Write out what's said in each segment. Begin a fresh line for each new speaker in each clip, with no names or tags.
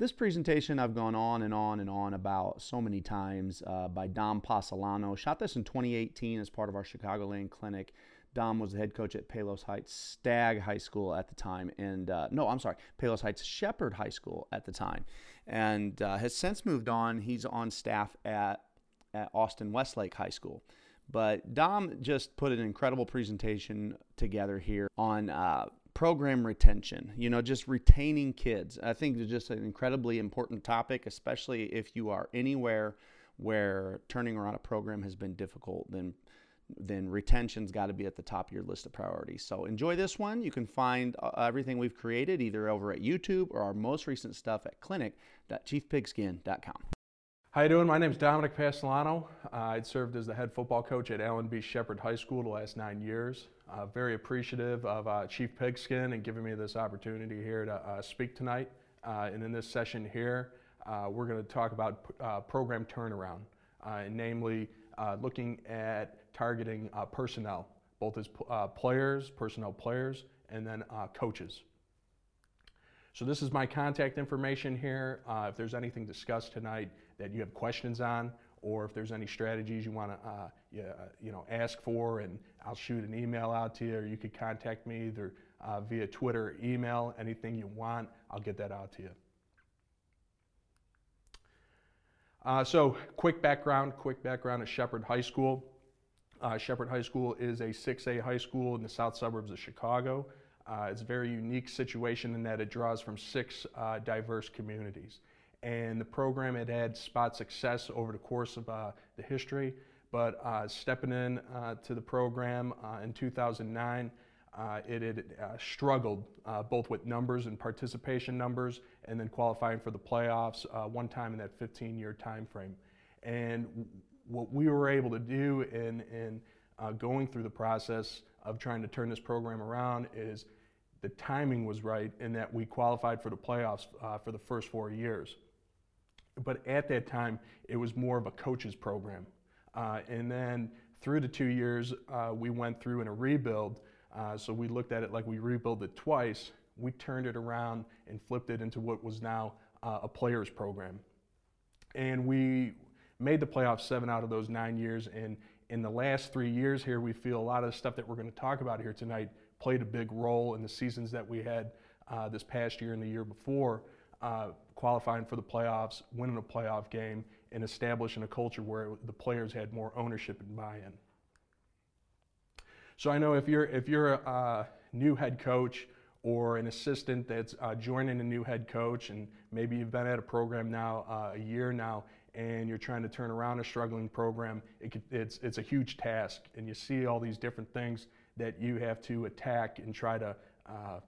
This presentation I've gone on and on and on about so many times uh, by Dom Passolano. Shot this in 2018 as part of our Chicagoland clinic. Dom was the head coach at Palos Heights Stagg High School at the time, and uh, no, I'm sorry, Palos Heights Shepard High School at the time, and uh, has since moved on. He's on staff at at Austin Westlake High School. But Dom just put an incredible presentation together here on uh, program retention, you know, just retaining kids. I think it's just an incredibly important topic, especially if you are anywhere where turning around a program has been difficult, then then retention's got to be at the top of your list of priorities. So enjoy this one. You can find uh, everything we've created either over at YouTube or our most recent stuff at clinic.chiefpigskin.com.
How you doing? My name is Dominic Passolano. Uh, I'd served as the head football coach at Alan B. Shepard High School the last nine years. Uh, very appreciative of uh, Chief Pigskin and giving me this opportunity here to uh, speak tonight. Uh, and in this session here, uh, we're going to talk about program turnaround, and namely looking at targeting personnel, both as players, personnel players, and then coaches. So this is my contact information here. if there's anything discussed tonight, that you have questions on, or if there's any strategies you want to uh, you, uh, you know ask for, and I'll shoot an email out to you, or you could contact me either uh, via Twitter or email. Anything you want, I'll get that out to you. Uh, so, quick background, quick background at Shepard High School. Uh, Shepard High School is a 6A high school in the south suburbs of Chicago. Uh, it's a very unique situation in that it draws from six diverse communities and the program had had spot success over the course of uh, the history. But uh, stepping in uh, to the program uh, in 2009, uh, it had uh, struggled both with numbers and participation numbers, and then qualifying for the playoffs one time in that 15-year time frame. And what we were able to do in, in going through the process of trying to turn this program around is the timing was right in that we qualified for the playoffs for the first four years but at that time, it was more of a coach's program. Uh, and then through the two years, uh, we went through in a rebuild. Uh, so we looked at it like we rebuilt it twice. We turned it around and flipped it into what was now uh, a players program. And we made the playoffs seven out of those nine years. And in the last three years here, we feel a lot of the stuff that we're going to talk about here tonight played a big role in the seasons that we had uh, this past year and the year before uh, qualifying for the playoffs, winning a playoff game, and establishing a culture where the players had more ownership and buy-in. So I know if you're if you're a, new head coach or an assistant that's uh, joining a new head coach, and maybe you've been at a program now uh, a year now, and you're trying to turn around a struggling program, it it's it's a huge task, and you see all these different things that you have to attack and try to uh,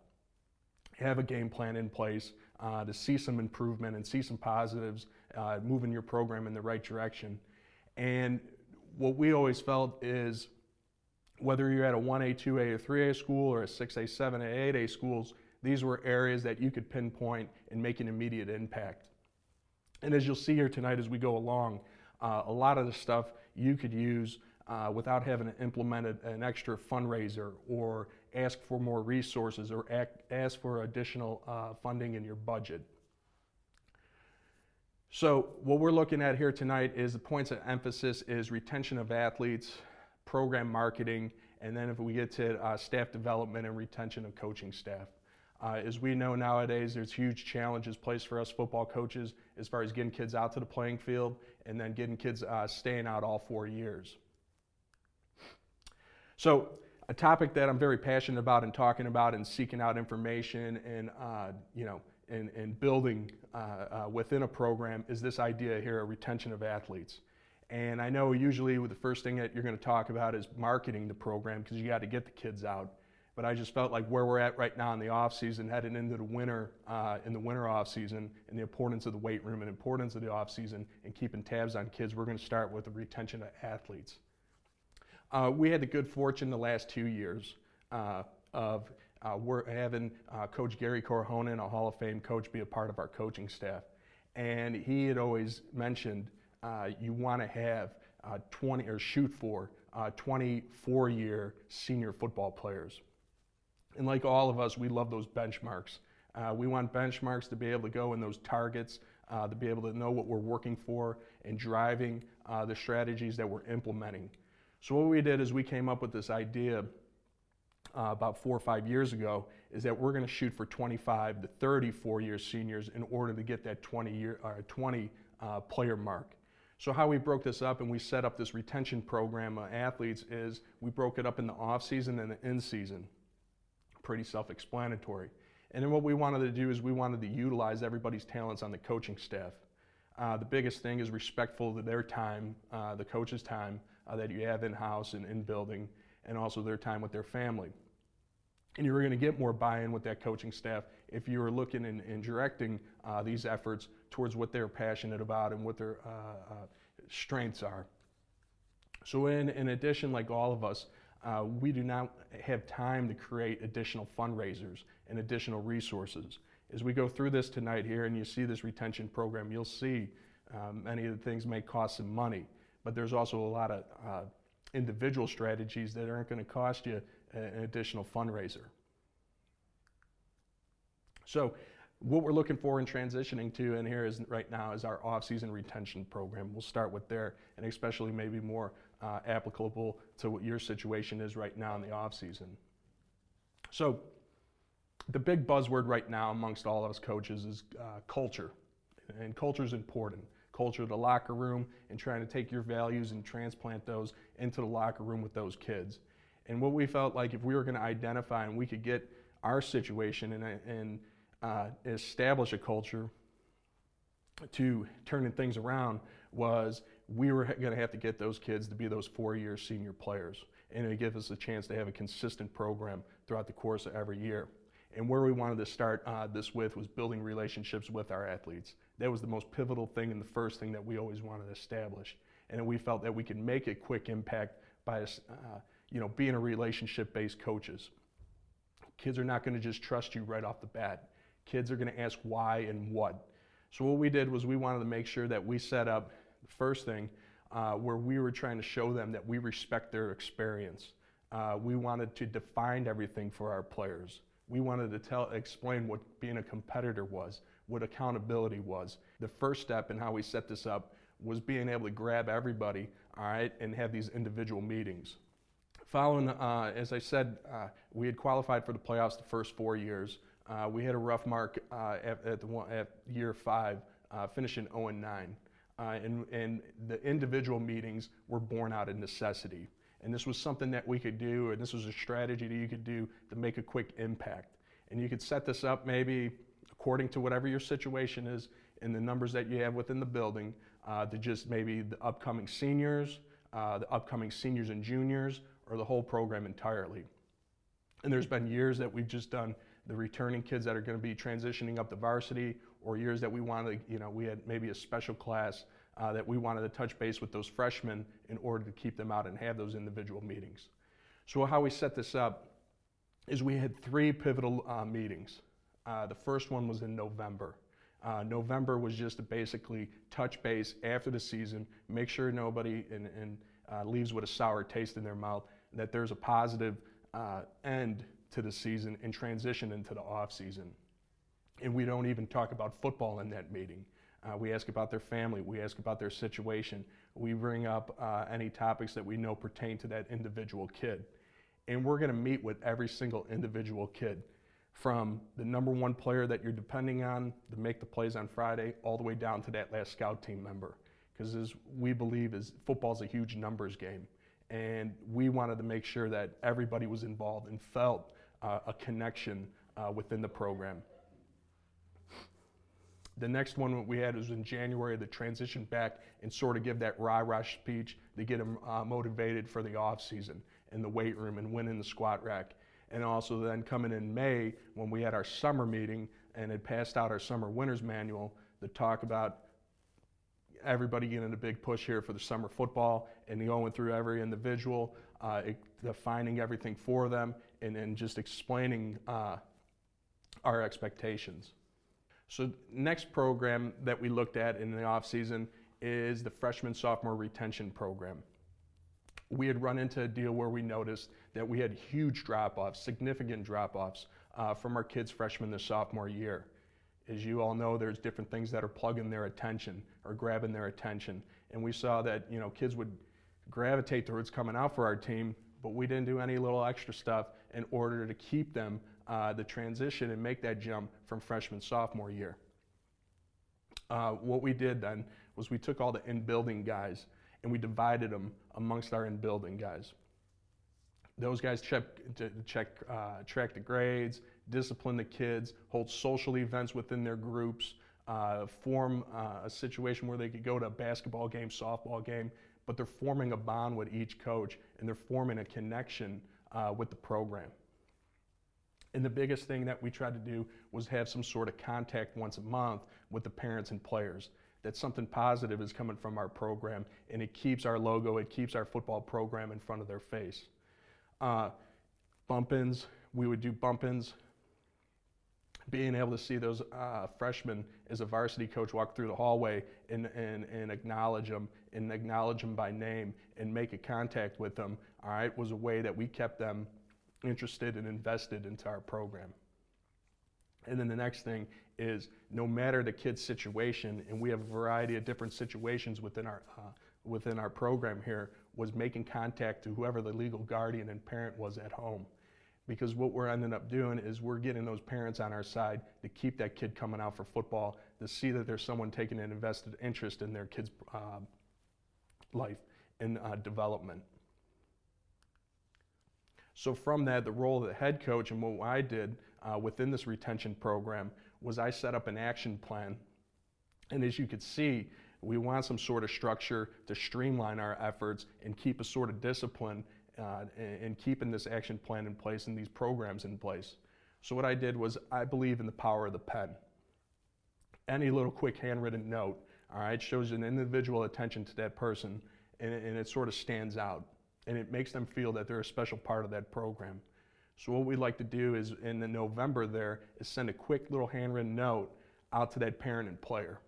have a game plan in place uh, to see some improvement and see some positives, uh, moving your program in the right direction. And what we always felt is whether you're at a 1A, 2A, or 3A school or a 6A, 7A, 8A schools, these were areas that you could pinpoint and make an immediate impact. And as you'll see here tonight as we go along, uh, a lot of the stuff you could use uh, without having to implement an extra fundraiser or ask for more resources or act, ask for additional uh, funding in your budget. So what we're looking at here tonight is the points of emphasis is retention of athletes, program marketing, and then if we get to uh, staff development and retention of coaching staff. Uh, as we know nowadays, there's huge challenges placed for us football coaches as far as getting kids out to the playing field and then getting kids uh, staying out all four years. So a topic that I'm very passionate about and talking about and seeking out information and, uh, you know, and, and building uh, uh, within a program is this idea here of retention of athletes. And I know usually the first thing that you're going to talk about is marketing the program because you got to get the kids out. But I just felt like where we're at right now in the off season, heading into the winter, uh, in the winter off season, and the importance of the weight room and importance of the off season and keeping tabs on kids, we're going to start with the retention of athletes. Uh, we had the good fortune the last two years uh, of uh, we're having uh, Coach Gary Korhonen, a Hall of Fame coach, be a part of our coaching staff. And he had always mentioned uh, you want to have uh, 20 or shoot for 24 year senior football players. And like all of us, we love those benchmarks. Uh, we want benchmarks to be able to go in those targets, uh, to be able to know what we're working for and driving uh, the strategies that we're implementing. So what we did is we came up with this idea uh, about four or five years ago is that we're going to shoot for 25 to 30 four-year seniors in order to get that 20 year or 20 uh, player mark. So how we broke this up and we set up this retention program of athletes is we broke it up in the off season and the in season. Pretty self-explanatory. And then what we wanted to do is we wanted to utilize everybody's talents on the coaching staff. Uh, the biggest thing is respectful to their time, uh, the coach's time uh, that you have in house and in building, and also their time with their family. And you're going to get more buy in with that coaching staff if you're looking and, and directing uh, these efforts towards what they're passionate about and what their uh, uh, strengths are. So, in, in addition, like all of us, uh, we do not have time to create additional fundraisers and additional resources. As we go through this tonight here and you see this retention program, you'll see um, many of the things may cost some money, but there's also a lot of uh, individual strategies that aren't going to cost you an additional fundraiser. So, what we're looking for in transitioning to in here is right now is our off-season retention program. We'll start with there, and especially maybe more uh, applicable to what your situation is right now in the off season. So, the big buzzword right now amongst all of us coaches is uh, culture, and culture is important. Culture of the locker room, and trying to take your values and transplant those into the locker room with those kids. And what we felt like if we were going to identify and we could get our situation and, and uh, establish a culture to turning things around was we were going to have to get those kids to be those four-year senior players, and it give us a chance to have a consistent program throughout the course of every year. And where we wanted to start uh, this with was building relationships with our athletes. That was the most pivotal thing and the first thing that we always wanted to establish. And we felt that we could make a quick impact by, uh, you know, being a relationship-based coaches. Kids are not going to just trust you right off the bat. Kids are going to ask why and what. So what we did was we wanted to make sure that we set up the first thing uh, where we were trying to show them that we respect their experience. Uh, we wanted to define everything for our players. We wanted to tell, explain what being a competitor was, what accountability was. The first step in how we set this up was being able to grab everybody, all right, and have these individual meetings. Following, uh, as I said, uh, we had qualified for the playoffs the first four years. Uh, we had a rough mark uh, at, at, one, at, year five, uh, finishing 0 and 9. Uh, and, and the individual meetings were born out of necessity. And this was something that we could do, and this was a strategy that you could do to make a quick impact. And you could set this up maybe according to whatever your situation is and the numbers that you have within the building uh, to just maybe the upcoming seniors, uh, the upcoming seniors and juniors, or the whole program entirely. And there's been years that we've just done the returning kids that are going to be transitioning up to varsity, or years that we wanted, you know, we had maybe a special class uh, that we wanted to touch base with those freshmen in order to keep them out and have those individual meetings. So how we set this up is we had three pivotal uh, meetings. Uh, the first one was in November. Uh, November was just to basically touch base after the season, make sure nobody in, in, uh, leaves with a sour taste in their mouth, that there's a positive uh, end to the season and transition into the off season. And we don't even talk about football in that meeting. Uh, we ask about their family. We ask about their situation. We bring up uh, any topics that we know pertain to that individual kid. And we're going to meet with every single individual kid from the number one player that you're depending on to make the plays on Friday all the way down to that last scout team member. Because as we believe is football is a huge numbers game. And we wanted to make sure that everybody was involved and felt uh, a connection uh, within the program. The next one we had was in January, the transition back and sort of give that rah-rah speech to get them uh, motivated for the off season in the weight room and winning the squat rack. And also then coming in May when we had our summer meeting and had passed out our summer winners manual to talk about everybody getting a big push here for the summer football and going through every individual, uh, defining everything for them, and, then just explaining uh, our expectations. So next program that we looked at in the off season is the freshman sophomore retention program. We had run into a deal where we noticed that we had huge drop-offs, significant drop-offs uh, from our kids freshman to sophomore year. As you all know, there's different things that are plugging their attention or grabbing their attention. And we saw that, you know, kids would gravitate towards coming out for our team, but we didn't do any little extra stuff in order to keep them uh, the transition and make that jump from freshman sophomore year. Uh, what we did then was we took all the in-building guys and we divided them amongst our in-building guys. Those guys check, check uh, track the grades, discipline the kids, hold social events within their groups, uh, form uh, a situation where they could go to a basketball game, softball game, but they're forming a bond with each coach and they're forming a connection uh, with the program. And the biggest thing that we tried to do was have some sort of contact once a month with the parents and players. That something positive is coming from our program and it keeps our logo, it keeps our football program in front of their face. Uh, bump ins, we would do bump ins. Being able to see those uh, freshmen as a varsity coach walk through the hallway and, and, and acknowledge them and acknowledge them by name and make a contact with them, all right, was a way that we kept them interested and invested into our program. And then the next thing is no matter the kid's situation, and we have a variety of different situations within our, uh, within our program here, was making contact to whoever the legal guardian and parent was at home. Because what we're ending up doing is we're getting those parents on our side to keep that kid coming out for football, to see that there's someone taking an invested interest in their kid's uh, life and uh, development. So from that, the role of the head coach and what I did uh, within this retention program was I set up an action plan. And as you could see, we want some sort of structure to streamline our efforts and keep a sort of discipline uh, in keeping this action plan in place and these programs in place. So what I did was I believe in the power of the pen. Any little quick handwritten note, all right, shows an individual attention to that person and, and it sort of stands out and it makes them feel that they're a special part of that program. So what we'd like to do is in the November there is send a quick little handwritten note out to that parent and player.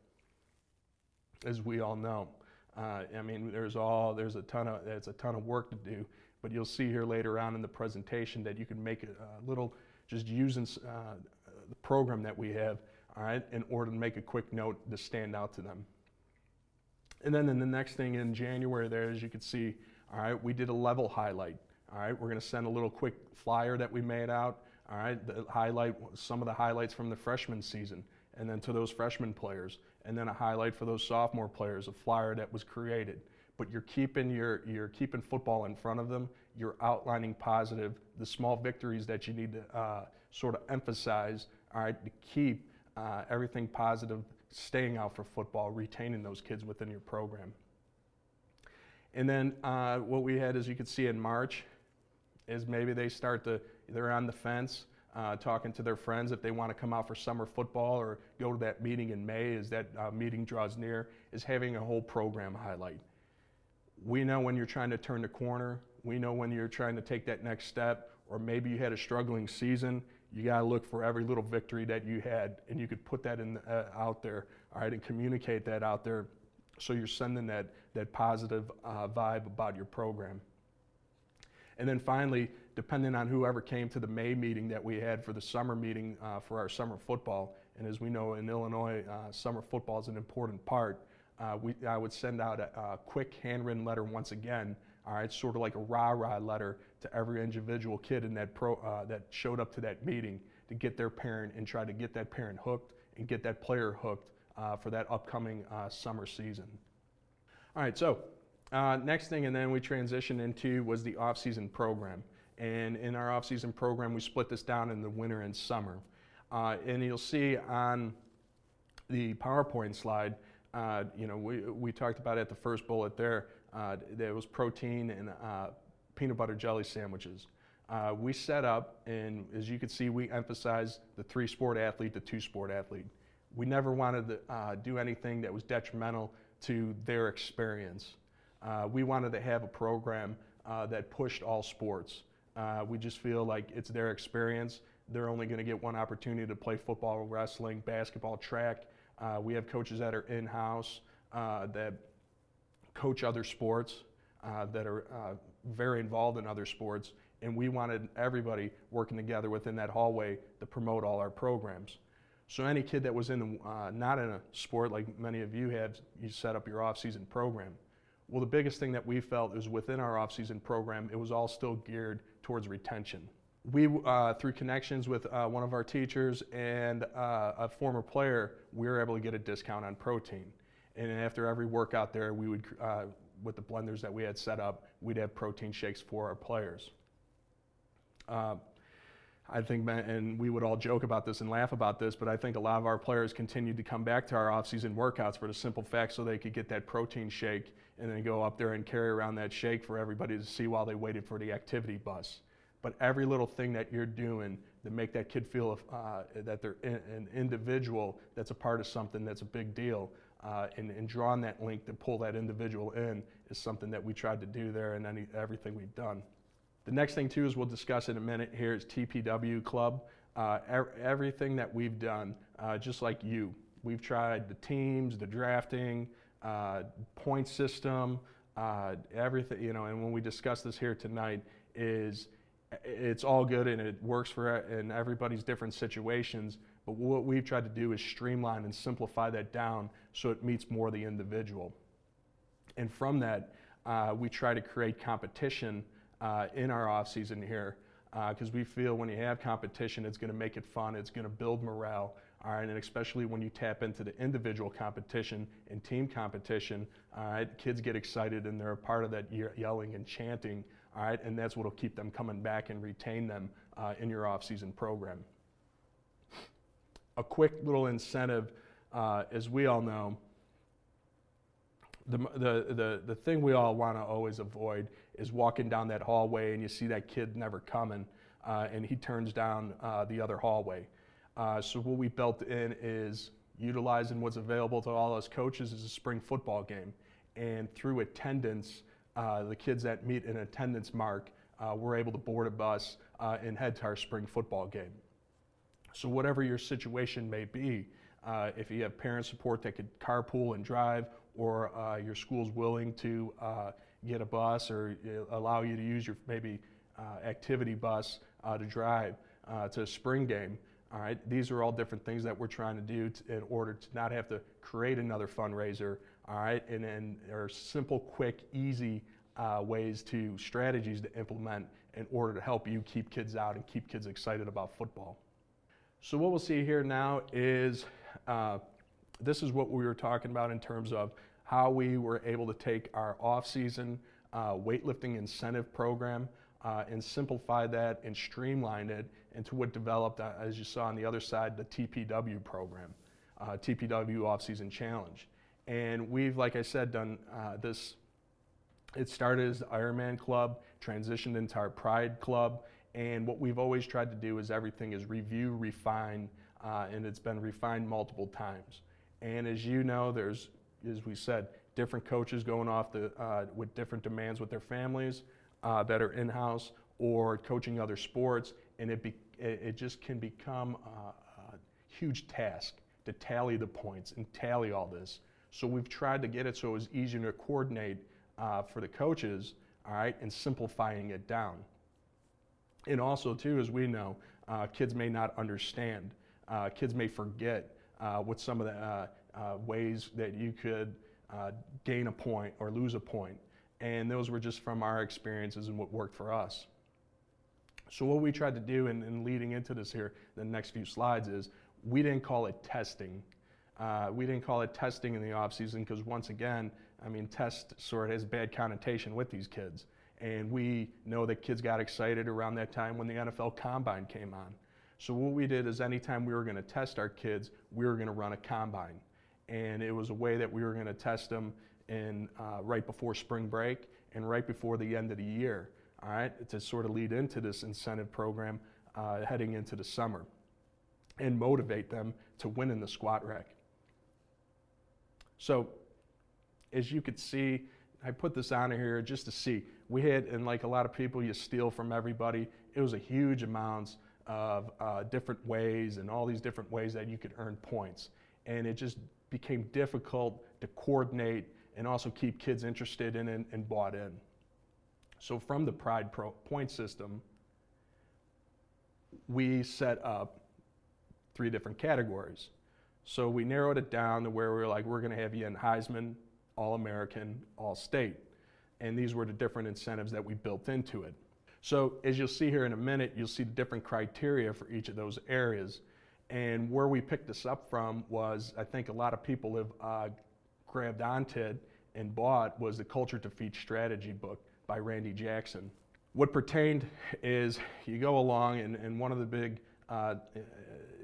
As we all know, uh, I mean, there's all there's a ton of there's a ton of work to do, but you'll see here later on in the presentation that you can make a, a little just using uh, the program that we have, all right, in order to make a quick note to stand out to them. And then in the next thing in January there, as you can see, all right, we did a level highlight. All right, we're going to send a little quick flyer that we made out. All right, the highlight some of the highlights from the freshman season, and then to those freshman players, and then a highlight for those sophomore players, a flyer that was created. But you're keeping your you're keeping football in front of them. You're outlining positive the small victories that you need to uh, sort of emphasize. All right, to keep uh, everything positive, staying out for football, retaining those kids within your program. And then uh, what we had, as you can see in March, is maybe they start to, they're on the fence, uh, talking to their friends if they want to come out for summer football or go to that meeting in May as that uh, meeting draws near, is having a whole program highlight. We know when you're trying to turn the corner, we know when you're trying to take that next step, or maybe you had a struggling season, you got to look for every little victory that you had, and you could put that in, uh, out there, all right, and communicate that out there so you're sending that, that positive uh, vibe about your program. And then finally, depending on whoever came to the May meeting that we had for the summer meeting uh, for our summer football, and as we know in Illinois, uh, summer football is an important part, uh, we, I would send out a, a, quick handwritten letter once again, all right, sort of like a rah-rah letter to every individual kid in that, pro, uh, that showed up to that meeting to get their parent and try to get that parent hooked and get that player hooked uh, for that upcoming uh, summer season. All right, so uh, next thing, and then we transitioned into was the off-season program. And in our off-season program, we split this down in the winter and summer. Uh, and you'll see on the PowerPoint slide, uh, you know, we, we talked about at the first bullet there, uh, there was protein and peanut butter jelly sandwiches. Uh, we set up, and as you can see, we emphasize the three sport athlete, the two sport athlete. We never wanted to uh, do anything that was detrimental to their experience. Uh, we wanted to have a program uh, that pushed all sports. Uh, we just feel like it's their experience. They're only going to get one opportunity to play football, wrestling, basketball, track. Uh, we have coaches that are in house uh, that coach other sports, that are very involved in other sports and we wanted everybody working together within that hallway to promote all our programs. So any kid that was in uh, not in a sport like many of you have, you set up your off-season program. Well, the biggest thing that we felt is within our off-season program, it was all still geared towards retention. We, uh, through connections with uh, one of our teachers and uh, a former player, we were able to get a discount on protein. And after every workout there, we would, uh, with the blenders that we had set up, we'd have protein shakes for our players. I think, and we would all joke about this and laugh about this, but I think a lot of our players continued to come back to our off-season workouts for the simple fact so they could get that protein shake and then go up there and carry around that shake for everybody to see while they waited for the activity bus. But every little thing that you're doing to make that kid feel uh, that they're in, an individual that's a part of something that's a big deal, uh, and, and drawing that link to pull that individual in is something that we tried to do there and everything we've done. The next thing too is we'll discuss in a minute here is TPW Club. Uh, er- everything that we've done, uh, just like you, we've tried the teams, the drafting, uh, point system, uh, everything, you know, and when we discuss this here tonight is it's all good and it works for in everybody's different situations, but what we've tried to do is streamline and simplify that down so it meets more the individual. And from that, uh, we try to create competition uh, in our off season here because uh, we feel when you have competition, it's going to make it fun, it's going to build morale. All right, and especially when you tap into the individual competition and team competition, all right, kids get excited and they're a part of that yelling and chanting, all right, and that's what will keep them coming back and retain them uh, in your off-season program. A quick little incentive, uh, as we all know, the, the, the, the thing we all want to always avoid is walking down that hallway and you see that kid never coming uh, and he turns down uh, the other hallway. Uh, so what we built in is utilizing what's available to all us coaches is a spring football game. And through attendance, uh, the kids that meet an attendance mark, uh, we're able to board a bus uh, and head to our spring football game. So whatever your situation may be, if you have parent support that could carpool and drive, or uh, your school's willing to uh, get a bus or uh, allow you to use your maybe uh, activity bus uh, to drive to a spring game. All right, these are all different things that we're trying to do in order to not have to create another fundraiser. All right, and then there are simple, quick, easy ways to strategies to implement in order to help you keep kids out and keep kids excited about football. So what we'll see here now is uh, this is what we were talking about in terms of how we were able to take our off-season uh, weightlifting incentive program uh, and simplify that and streamline it into what developed, uh, as you saw on the other side, the TPW program, uh, TPW Off-Season Challenge. And we've, like I said, done uh, this. It started as the Ironman Club, transitioned into our Pride Club, and what we've always tried to do is everything is review, refine, uh, and it's been refined multiple times. And as you know, there's, as we said, different coaches going off the, uh, with different demands with their families uh, that are in-house or coaching other sports, and it, be, it just can become a, a huge task to tally the points and tally all this. So we've tried to get it so it was easier to coordinate uh, for the coaches, all right, and simplifying it down. And also, too, as we know, uh, kids may not understand. Uh, kids may forget uh, with some of the uh, ways that you could uh, gain a point or lose a point. And those were just from our experiences and what worked for us. So what we tried to do in, in leading into this here, the next few slides is we didn't call it testing. Uh, we didn't call it testing in the off season because once again, I mean, test sort of has bad connotation with these kids. And we know that kids got excited around that time when the NFL Combine came on. So what we did is anytime we were going to test our kids, we were going to run a combine. And it was a way that we were going to test them in, uh, right before spring break and right before the end of the year, all right, to sort of lead into this incentive program uh, heading into the summer and motivate them to win in the squat rack. So as you could see, I put this on here just to see. We had, and like a lot of people, you steal from everybody. It was a huge amounts of uh, different ways and all these different ways that you could earn points. And it just became difficult to coordinate and also keep kids interested in and, and bought in. So from the Pride Pro point system, we set up three different categories. So we narrowed it down to where we were like, we're going to have you in Heisman, All American, All State. And these were the different incentives that we built into it. So as you'll see here in a minute, you'll see the different criteria for each of those areas. And where we picked this up from was, I think a lot of people have uh, grabbed onto it and bought was the Culture Defeats Strategy book by Randy Jackson. What pertained is you go along, and, and one of the big, uh,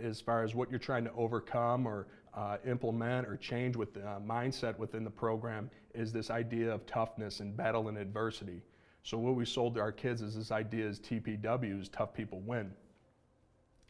as far as what you're trying to overcome or uh, implement or change with the uh, mindset within the program, is this idea of toughness and battle and adversity. So, what we sold to our kids is this idea is TPWs, tough people win.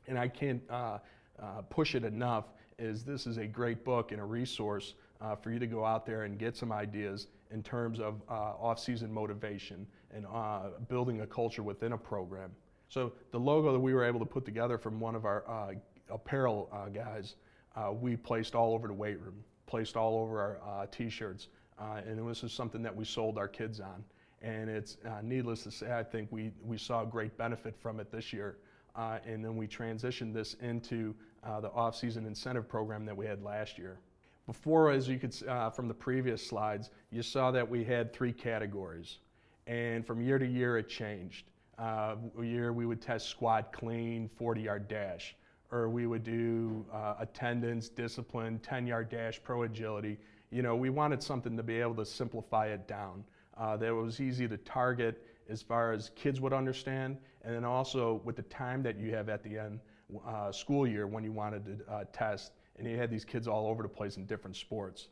And I can't uh, uh, push it enough, is this is a great book and a resource uh, for you to go out there and get some ideas in terms of uh, off-season motivation and uh, building a culture within a program. So the logo that we were able to put together from one of our uh, apparel uh, guys, uh, we placed all over the weight room, placed all over our t-shirts, and this is something that we sold our kids on. And it's needless to say, I think we, we saw great benefit from it this year. and then we transitioned this into the off-season incentive program that we had last year. Before, as you could uh, from the previous slides, you saw that we had three categories. And from year to year, it changed. Uh, year we would test squat clean, 40 yard dash, or we would do uh, attendance, discipline, 10 yard dash, pro agility. You know, we wanted something to be able to simplify it down uh, that was easy to target as far as kids would understand, and then also with the time that you have at the end uh, school year when you wanted to uh, test and you had these kids all over the place in different sports.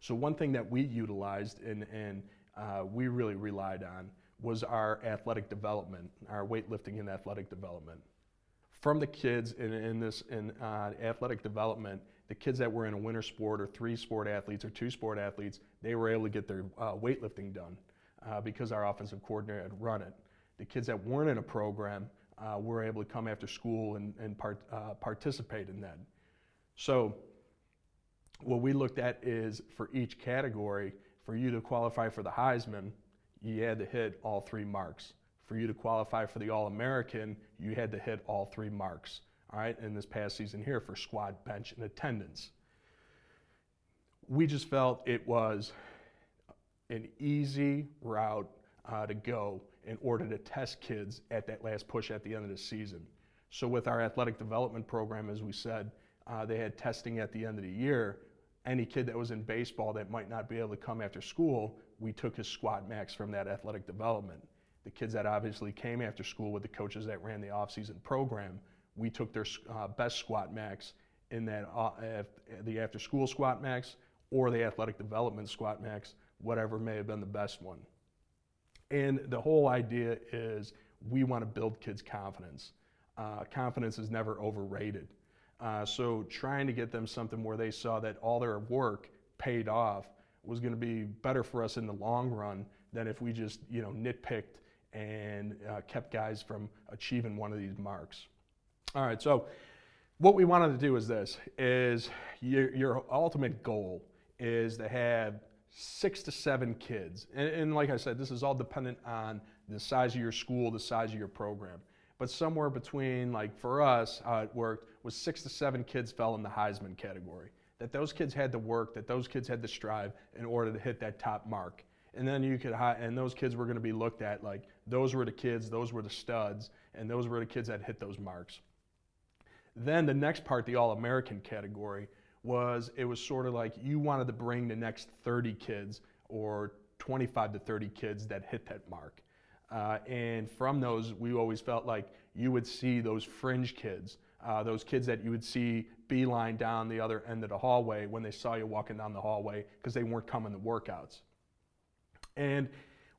So one thing that we utilized and, and uh, we really relied on was our athletic development, our weightlifting and athletic development. From the kids in, in this in uh, athletic development, the kids that were in a winter sport or three sport athletes or two sport athletes, they were able to get their uh, weightlifting done uh, because our offensive coordinator had run it. The kids that weren't in a program uh, were able to come after school and, and part, uh, participate in that. So what we looked at is for each category, for you to qualify for the Heisman, you had to hit all three marks. For you to qualify for the All American, you had to hit all three marks. All right, in this past season here for squat, bench, and attendance. We just felt it was an easy route uh, to go in order to test kids at that last push at the end of the season. So, with our athletic development program, as we said, uh, they had testing at the end of the year. Any kid that was in baseball that might not be able to come after school, we took his squat max from that athletic development. The kids that obviously came after school with the coaches that ran the off-season program, we took their uh, best squat max in that uh, the after-school squat max or the athletic development squat max, whatever may have been the best one. And the whole idea is we want to build kids' confidence. Uh, confidence is never overrated. Uh, so trying to get them something where they saw that all their work paid off was going to be better for us in the long run than if we just you know nitpicked and uh, kept guys from achieving one of these marks. All right, so what we wanted to do is this: is your, your ultimate goal is to have six to seven kids, and, and like I said, this is all dependent on the size of your school, the size of your program but somewhere between, like for us, how it worked was six to seven kids fell in the Heisman category. That those kids had to work, that those kids had to strive in order to hit that top mark. And then you could, and those kids were going to be looked at like those were the kids, those were the studs, and those were the kids that hit those marks. Then the next part, the All American category, was it was sort of like you wanted to bring the next 30 kids or 25 to 30 kids that hit that mark. Uh, and from those, we always felt like you would see those fringe kids, uh, those kids that you would see beeline down the other end of the hallway when they saw you walking down the hallway because they weren't coming to workouts. And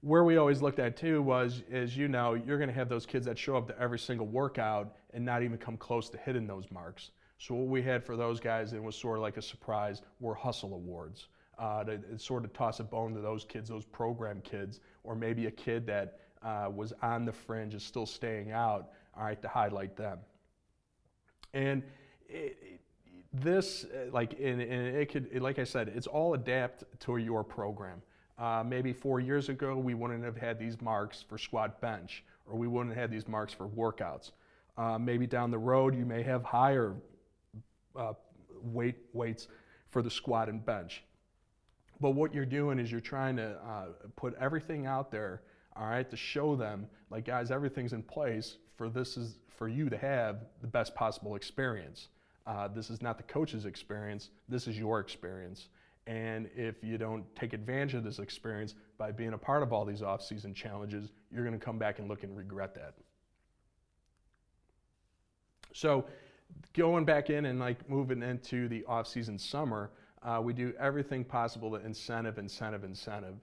where we always looked at too was, as you know, you're going to have those kids that show up to every single workout and not even come close to hitting those marks. So what we had for those guys, it was sort of like a surprise, were hustle awards. Uh, to, to sort of toss a bone to those kids, those program kids, or maybe a kid that uh, was on the fringe, is still staying out, all right, to highlight them. And it, it, this, uh, like, and, and it could, like I said, it's all adapt to your program. Uh, maybe four years ago, we wouldn't have had these marks for squat bench, or we wouldn't have had these marks for workouts. Uh, maybe down the road you may have higher uh, weight weights for the squat and bench. But what you're doing is you're trying to uh, put everything out there, all right, to show them, like guys, everything's in place for this is for you to have the best possible experience. Uh, this is not the coach's experience. This is your experience. And if you don't take advantage of this experience by being a part of all these off-season challenges, you're going to come back and look and regret that. So, going back in and like moving into the off-season summer, uh, we do everything possible to incentive, incentive, incentive.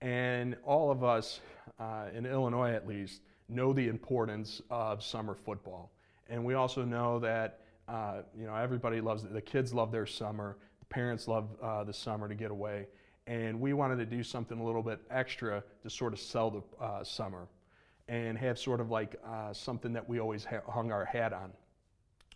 And all of us, uh, in Illinois at least, know the importance of summer football. And we also know that uh, you know everybody loves. The kids love their summer. The parents love uh, the summer to get away. And we wanted to do something a little bit extra to sort of sell the uh, summer and have sort of like uh, something that we always ha- hung our hat on.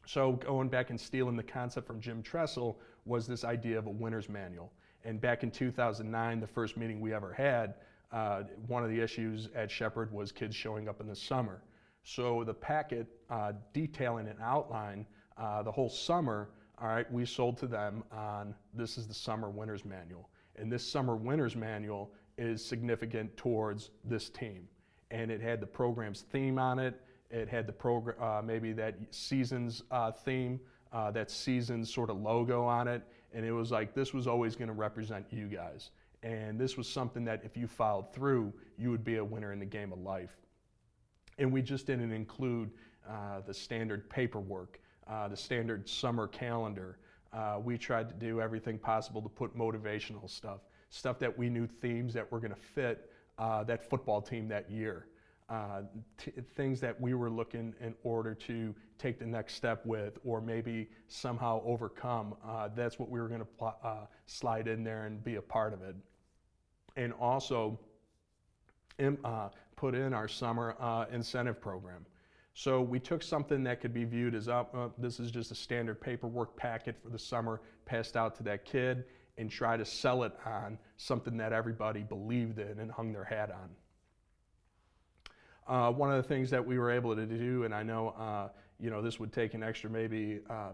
So going back and stealing the concept from Jim Tressel was this idea of a winner's manual. And back in 2009, the first meeting we ever had, uh, one of the issues at Shepard was kids showing up in the summer. So the packet uh, detailing an outline uh, the whole summer, all right, we sold to them on this is the summer winner's manual. And this summer winner's manual is significant towards this team. And it had the program's theme on it. It had the program, uh, maybe that season's uh, theme, uh, that season's sort of logo on it. And it was like, this was always going to represent you guys. And this was something that if you followed through, you would be a winner in the game of life. And we just didn't include uh, the standard paperwork, uh, the standard summer calendar. Uh, we tried to do everything possible to put motivational stuff, stuff that we knew themes that were going to fit that football team that year. Uh, t- things that we were looking in order to take the next step with, or maybe somehow overcome. Uh, that's what we were going to pl- uh, slide in there and be a part of it. And also uh, put in our summer uh, incentive program. So we took something that could be viewed as, uh, this is just a standard paperwork packet for the summer, passed out to that kid, and try to sell it on something that everybody believed in and hung their hat on. Uh, one of the things that we were able to do, and I know uh, you know this would take an extra maybe uh,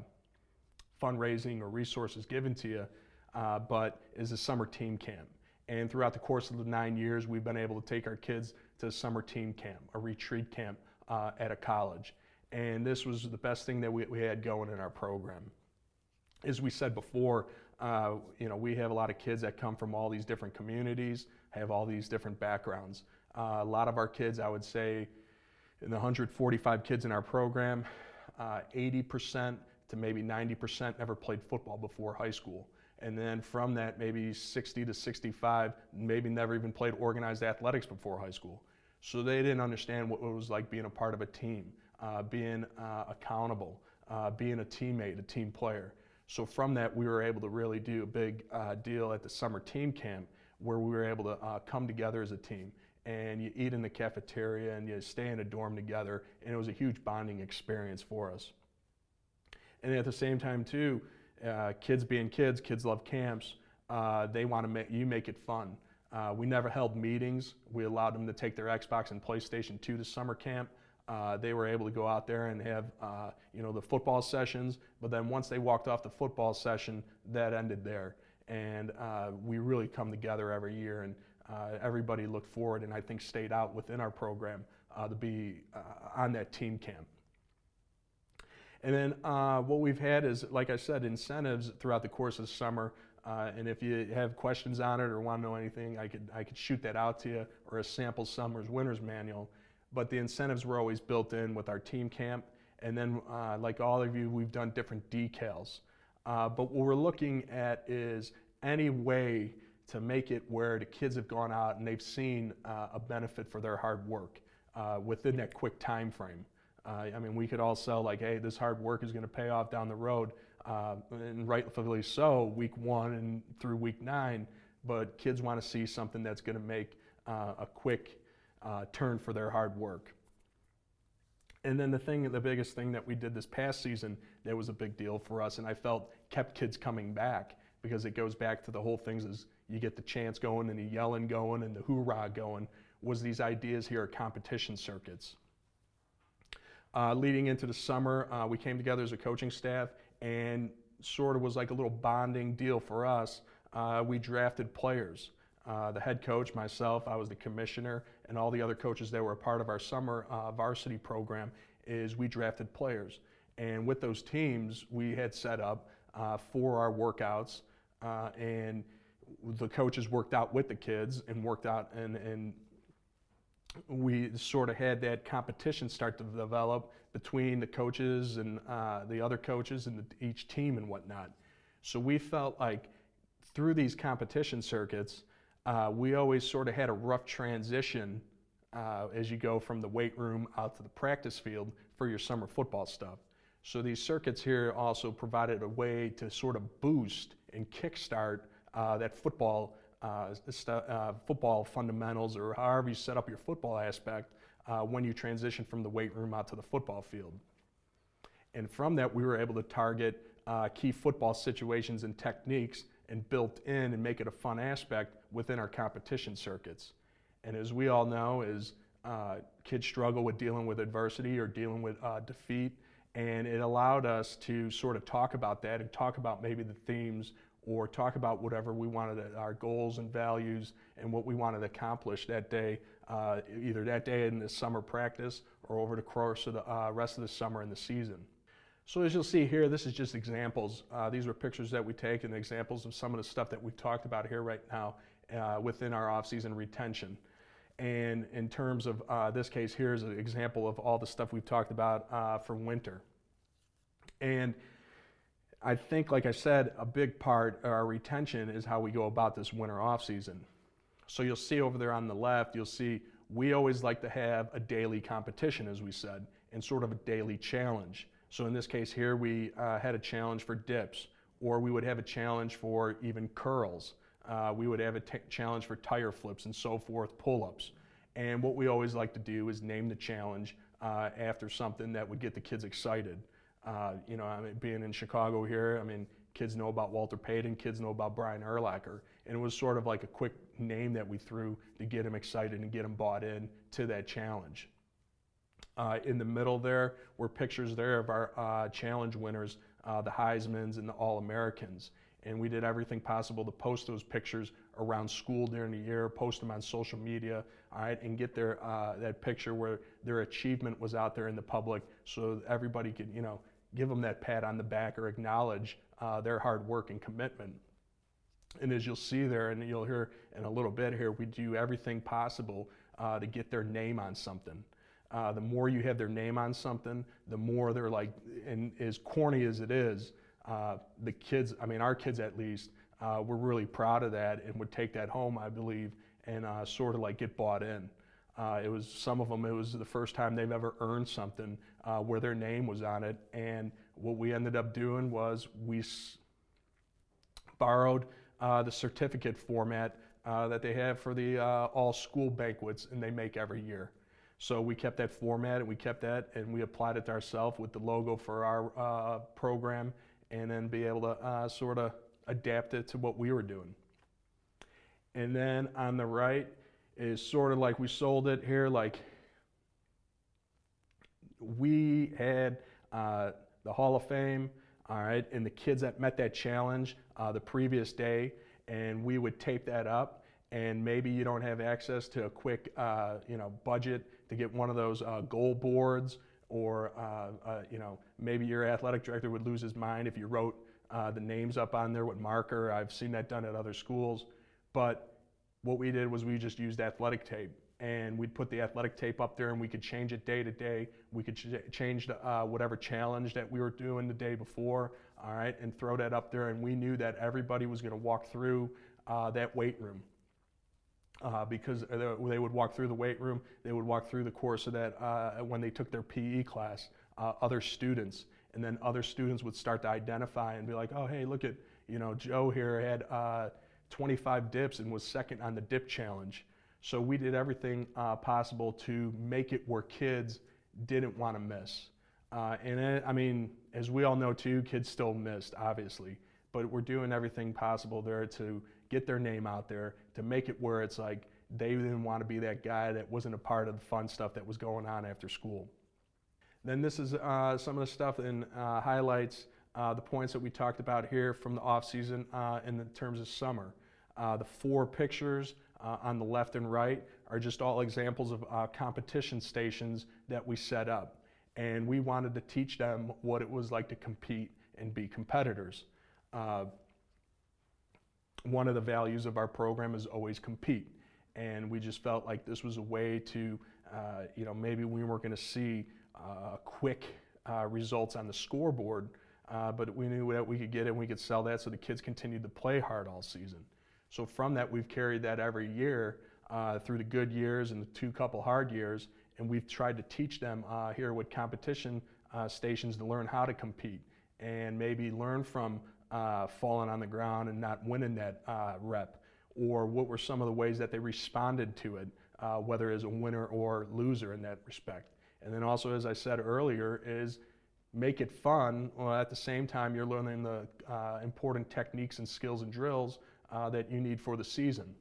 fundraising or resources given to you, uh, but is a summer team camp. And throughout the course of the nine years, we've been able to take our kids to summer team camp, a retreat camp uh, at a college. And this was the best thing that we, we had going in our program. As we said before, uh, you know, we have a lot of kids that come from all these different communities, have all these different backgrounds. Uh, a lot of our kids, I would say, in the 145 kids in our program, 80% uh, to maybe 90% never played football before high school. And then from that, maybe 60 to 65 maybe never even played organized athletics before high school. So they didn't understand what it was like being a part of a team, uh, being uh, accountable, uh, being a teammate, a team player. So from that, we were able to really do a big uh, deal at the summer team camp where we were able to uh, come together as a team and you eat in the cafeteria and you stay in a dorm together and it was a huge bonding experience for us. And at the same time too uh, kids being kids kids love camps uh, they want to make you make it fun. Uh, we never held meetings. We allowed them to take their xbox and playstation 2 to summer camp. Uh, they were able to go out there and have uh, you know the football sessions but then once they walked off the football session that ended there. And uh, we really come together every year and uh, everybody looked forward and I think stayed out within our program uh, to be uh, on that team camp. And then uh, what we've had is, like I said, incentives throughout the course of the summer. Uh, and if you have questions on it or want to know anything, I could, I could shoot that out to you or a sample summer's winner's manual. But the incentives were always built in with our team camp. And then, uh, like all of you, we've done different decals. but what we're looking at is any way to make it where the kids have gone out and they've seen uh, a benefit for their hard work uh, within that quick time frame. Uh, I mean, we could all sell like, hey, this hard work is going to pay off down the road, uh, and rightfully so, week one and through week nine. But kids want to see something that's going to make uh, a quick uh, turn for their hard work. And then the thing, the biggest thing that we did this past season that was a big deal for us, and I felt kept kids coming back because it goes back to the whole things is you get the chants going and the yelling going and the hoorah going, was these ideas here at competition circuits. Uh, leading into the summer, uh, we came together as a coaching staff and sort of was like a little bonding deal for us. Uh, we drafted players. Uh, the head coach, myself, I was the commissioner, and all the other coaches that were a part of our summer uh, varsity program is we drafted players. And with those teams, we had set up uh, for our workouts, and the coaches worked out with the kids and worked out and, and we sort of had that competition start to develop between the coaches and uh, the other coaches and the, each team and whatnot. So we felt like through these competition circuits, uh, we always sort of had a rough transition uh, as you go from the weight room out to the practice field for your summer football stuff. So these circuits here also provided a way to sort of boost and kickstart uh, that football uh, uh, football fundamentals or however you set up your football aspect uh, when you transition from the weight room out to the football field. And from that, we were able to target uh, key football situations and techniques and built in and make it a fun aspect within our competition circuits. And as we all know, is uh, kids struggle with dealing with adversity or dealing with uh, defeat, and it allowed us to sort of talk about that and talk about maybe the themes or talk about whatever we wanted, our goals and values and what we wanted to accomplish that day, uh, either that day in the summer practice or over the course of the uh, rest of the summer and the season. So as you'll see here, this is just examples. Uh, these were pictures that we take and examples of some of the stuff that we've talked about here right now uh, within our off-season retention. And in terms of uh, this case, here's an example of all the stuff we've talked about uh, for winter. And I think, like I said, a big part of our retention is how we go about this winter off season. So you'll see over there on the left, you'll see we always like to have a daily competition, as we said, and sort of a daily challenge. So in this case here, we uh, had a challenge for dips, or we would have a challenge for even curls. Uh, we would have a t- challenge for tire flips and so forth, pull-ups. And what we always like to do is name the challenge uh, after something that would get the kids excited. Uh, you know, I mean, being in Chicago here, I mean, kids know about Walter Payton, kids know about Brian Urlacher, and it was sort of like a quick name that we threw to get them excited and get them bought in to that challenge. Uh, in the middle there were pictures there of our uh, challenge winners, uh, the Heisman's and the All-Americans. And we did everything possible to post those pictures around school during the year, post them on social media, all right, and get their uh, that picture where their achievement was out there in the public, so everybody could, you know, give them that pat on the back or acknowledge uh, their hard work and commitment. And as you'll see there, and you'll hear in a little bit here, we do everything possible uh, to get their name on something. Uh, the more you have their name on something, the more they're like, and as corny as it is, uh, the kids, I mean, our kids at least, uh, were really proud of that and would take that home, I believe, and uh, sort of like get bought in. Uh, it was some of them. It was the first time they've ever earned something uh, where their name was on it. And what we ended up doing was we s- borrowed uh, the certificate format uh, that they have for the uh, all school banquets, and they make every year. So we kept that format, and we kept that, and we applied it to ourselves with the logo for our uh, program, and then be able to sort of adapt it to what we were doing. And then on the right is sort of like we sold it here, like we had uh, the Hall of Fame, all right, and the kids that met that challenge uh, the previous day, and we would tape that up. And maybe you don't have access to a quick, uh, you know, budget to get one of those uh, goal boards, or uh, uh, you know, maybe your athletic director would lose his mind if you wrote the names up on there with marker. I've seen that done at other schools, but what we did was we just used athletic tape and we'd put the athletic tape up there and we could change it day to day. We could ch- change the, uh, whatever challenge that we were doing the day before, all right, and throw that up there. And we knew that everybody was going to walk through uh, that weight room. Uh, because they would walk through the weight room, they would walk through the course of that uh, when they took their PE class, uh, other students, and then other students would start to identify and be like, oh, hey, look at, you know, Joe here had uh, 25 dips and was second on the dip challenge. So we did everything uh, possible to make it where kids didn't want to miss. Uh, and it, I mean, as we all know too, kids still missed, obviously. But we're doing everything possible there to get their name out there, to make it where it's like they didn't want to be that guy that wasn't a part of the fun stuff that was going on after school. Then this is uh, some of the stuff in uh, highlights uh, the points that we talked about here from the off season uh, in terms of summer. Uh, the four pictures uh, on the left and right are just all examples of competition stations that we set up. And we wanted to teach them what it was like to compete and be competitors. one of the values of our program is always compete. And we just felt like this was a way to, you know, maybe we weren't going to see uh, quick uh, results on the scoreboard, uh, but we knew that we could get it and we could sell that so the kids continued to play hard all season. So from that, we've carried that every year uh, through the good years and the two couple hard years, and we've tried to teach them uh, here with competition uh, stations to learn how to compete and maybe learn from falling on the ground and not winning that rep, or what were some of the ways that they responded to it, whether as a winner or loser in that respect. And then also, as I said earlier, is make it fun while at the same time you're learning the uh, important techniques and skills and drills uh, that you need for the season.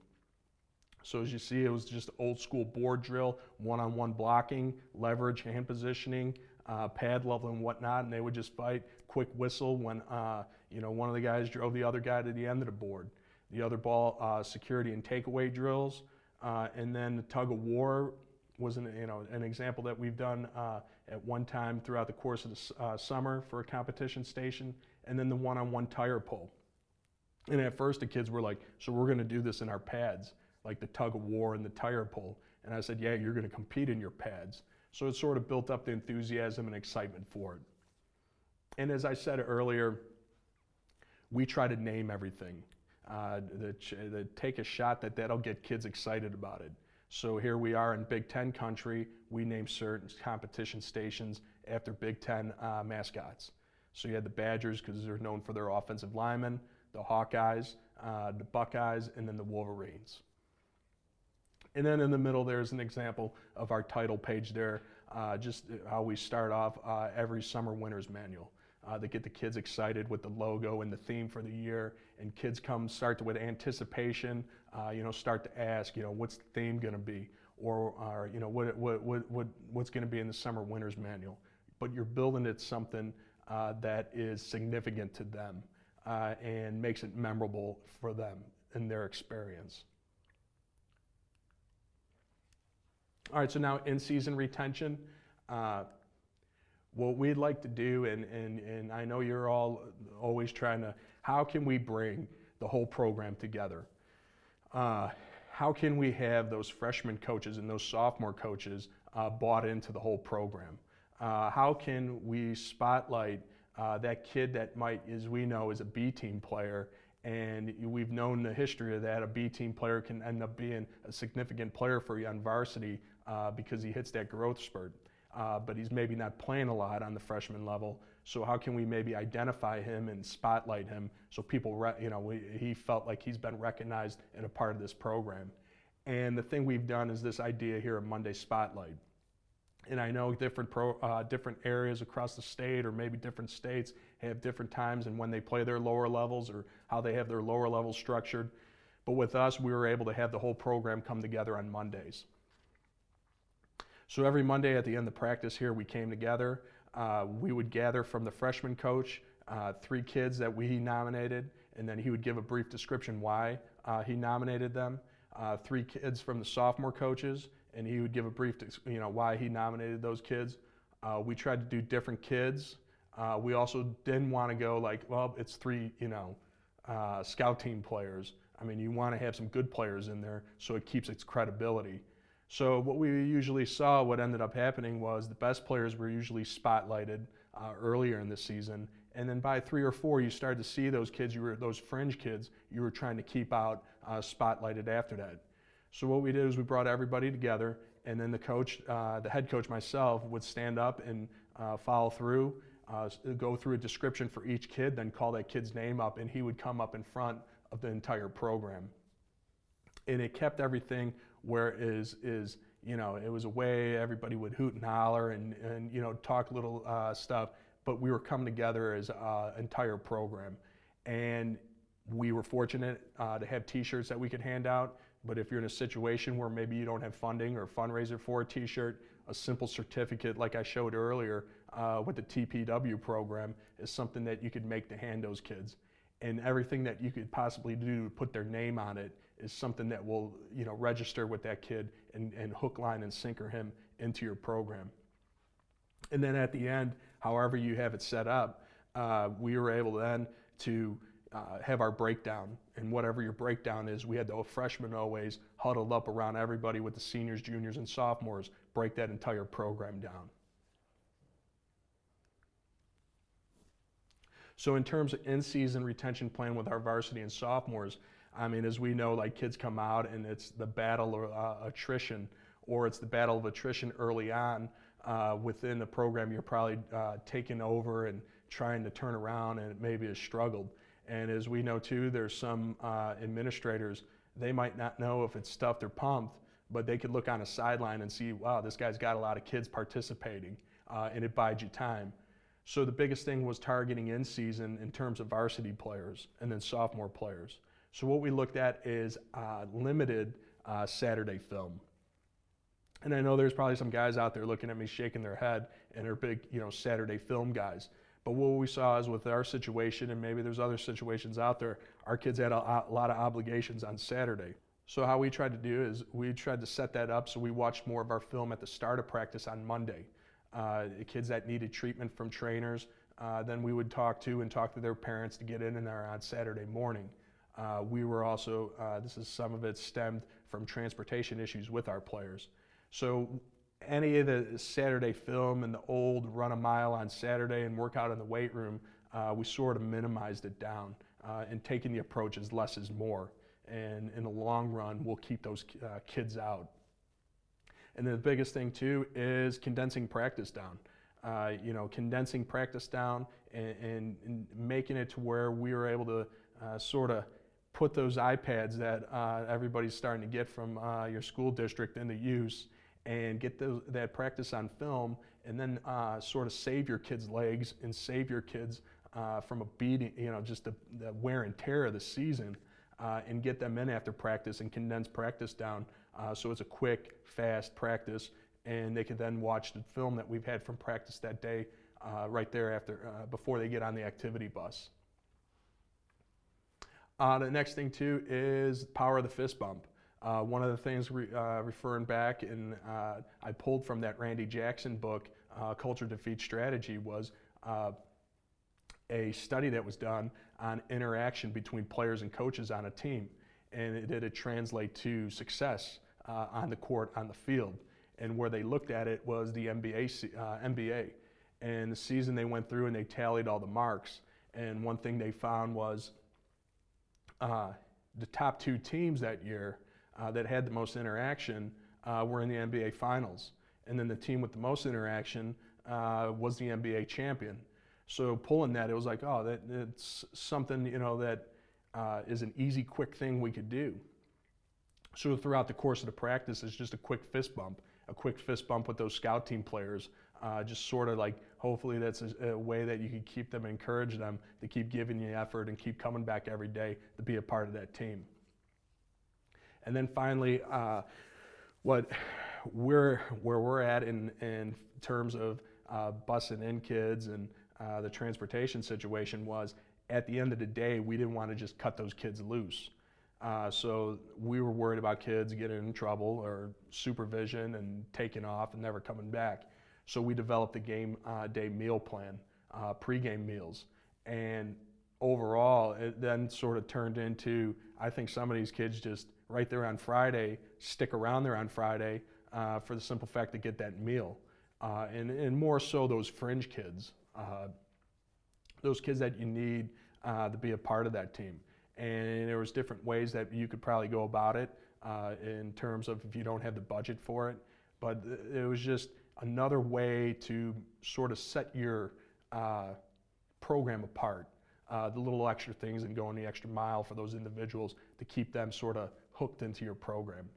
So as you see, it was just old school board drill, one-on-one blocking, leverage, hand positioning, uh, pad level and whatnot, and they would just fight, quick whistle when uh, you know one of the guys drove the other guy to the end of the board. The other ball uh, security and takeaway drills, uh, and then the tug of war was an, you know, an example that we've done uh, at one time throughout the course of the uh, summer for a competition station, and then the one-on-one tire pull. And at first the kids were like, so we're gonna do this in our pads, like the tug of war and the tire pull. And I said, yeah, you're gonna compete in your pads. So it sort of built up the enthusiasm and excitement for it. And as I said earlier, we try to name everything. Uh, the, the, take a shot that that'll get kids excited about it. So here we are in Big Ten country. We name certain competition stations after Big Ten uh, mascots. So you had the Badgers because they're known for their offensive linemen, the Hawkeyes, uh, the Buckeyes, and then the Wolverines. And then in the middle, there's an example of our title page there, uh, just how we start off uh, every summer winter's manual. Uh, that get the kids excited with the logo and the theme for the year, and kids come start to, with anticipation uh, you know, start to ask, you know, what's the theme going to be, or, or, you know, what, what, what, what what's going to be in the summer winter's manual. But you're building it something uh, that is significant to them uh, and makes it memorable for them in their experience. All right, so now in season retention. What we'd like to do, and, and, and I know you're all always trying to, how can we bring the whole program together? uh, how can we have those freshman coaches and those sophomore coaches uh, bought into the whole program? Uh, how can we spotlight uh, that kid that might, as we know, is a B team player? And we've known the history of that. A B team player can end up being a significant player for you on varsity uh, because he hits that growth spurt. Uh, but he's maybe not playing a lot on the freshman level. So how can we maybe identify him and spotlight him so people, re- you know, we, he felt like he's been recognized and a part of this program. And the thing we've done is this idea here of Monday Spotlight. And I know different pro, uh, different areas across the state or maybe different states have different times and when they play their lower levels or how they have their lower levels structured. But with us, we were able to have the whole program come together on Mondays. So every Monday at the end of the practice here, we came together. Uh, we would gather from the freshman coach uh, three kids that we nominated, and then he would give a brief description why uh, he nominated them. Uh, three kids from the sophomore coaches, and he would give a brief, you know, why he nominated those kids. Uh, we tried to do different kids. Uh, we also didn't want to go like, well, it's three, you know, scout team players. I mean, you want to have some good players in there so it keeps its credibility. So what we usually saw, what ended up happening was the best players were usually spotlighted uh, earlier in the season, and then by three or four, you started to see those kids, you were those fringe kids, you were trying to keep out uh, spotlighted after that. So what we did is we brought everybody together, and then the coach, uh, the head coach myself, would stand up and uh, follow through, uh, go through a description for each kid, then call that kid's name up, and he would come up in front of the entire program. And it kept everything where is is you know it was a way everybody would hoot and holler and and you know talk little uh, stuff, but we were coming together as an uh, entire program, and we were fortunate uh, to have T-shirts that we could hand out. But if you're in a situation where maybe you don't have funding or fundraiser for a T-shirt, a simple certificate like I showed earlier uh, with the TPW program is something that you could make to hand those kids. And everything that you could possibly do to put their name on it is something that will, you know, register with that kid and, and hook, line, and sinker him into your program. And then at the end, however you have it set up, uh, we were able then to uh, have our breakdown. And whatever your breakdown is, we had the freshmen always huddled up around everybody with the seniors, juniors, and sophomores, break that entire program down. So in terms of in-season retention plan with our varsity and sophomores, I mean, as we know, like kids come out and it's the battle of uh, attrition, or it's the battle of attrition early on uh, within the program. You're probably uh, taking over and trying to turn around, and it maybe has struggled. And as we know too, there's some uh, administrators they might not know if it's stuffed or pumped, but they could look on a sideline and see, wow, this guy's got a lot of kids participating, uh, and it buys you time. So the biggest thing was targeting in season in terms of varsity players and then sophomore players. So what we looked at is uh, limited uh, Saturday film. And I know there's probably some guys out there looking at me shaking their head and are big, you know, Saturday film guys. But what we saw is with our situation, and maybe there's other situations out there, our kids had a, a lot of obligations on Saturday. So how we tried to do is we tried to set that up so we watched more of our film at the start of practice on Monday. Uh, kids that needed treatment from trainers, uh, then we would talk to and talk to their parents to get in and there on Saturday morning. Uh, we were also, uh, this is some of it stemmed from transportation issues with our players. So any of the Saturday film and the old run a mile on Saturday and work out in the weight room, uh, we sort of minimized it down uh, and taking the approach as less is more. And in the long run, we'll keep those kids out. And the biggest thing too is condensing practice down. Uh, you know, condensing practice down and, and, and, making it to where we were able to uh, sort of put those iPads that uh, everybody's starting to get from uh, your school district into use and get those, that practice on film and then uh, sort of save your kids' legs and save your kids uh, from a beating, you know, just the, the, wear and tear of the season and get them in after practice and condense practice down uh, so it's a quick, fast practice, and they can then watch the film that we've had from practice that day uh, right there after uh, before they get on the activity bus. Uh, the next thing too is power of the fist bump. Uh, one of the things re, uh, referring back, and I pulled from that Randy Jackson book, Culture Defeats Strategy, was a study that was done on interaction between players and coaches on a team, and it, did it translate to success uh, on the court, on the field. And where they looked at it was the NBA, uh, NBA. And the season they went through and they tallied all the marks. And one thing they found was uh, the top two teams that year uh, that had the most interaction uh, were in the NBA Finals. And then the team with the most interaction uh, was the NBA champion. So pulling that, it was like, oh, that it's something you know that is an easy, quick thing we could do. So throughout the course of the practice, it's just a quick fist bump, a quick fist bump with those scout team players. Uh, just sort of like, hopefully that's a, a, way that you can keep them, encourage them to keep giving you effort and keep coming back every day to be a part of that team. And then finally, uh, what we're where we're at in in terms of uh, busing in kids and uh, the transportation situation was at the end of the day, we didn't want to just cut those kids loose. Uh, so we were worried about kids getting in trouble or supervision and taking off and never coming back. So we developed a game uh, day meal plan, uh, pregame meals. And overall, it then sort of turned into I think some of these kids just right there on Friday stick around there on Friday uh, for the simple fact to get that meal. Uh, and, and more so those fringe kids, uh, those kids that you need to be a part of that team and there was different ways that you could probably go about it uh, in terms of if you don't have the budget for it. But it was just another way to sort of set your uh, program apart. Uh, the little extra things and going the extra mile for those individuals to keep them sort of hooked into your program.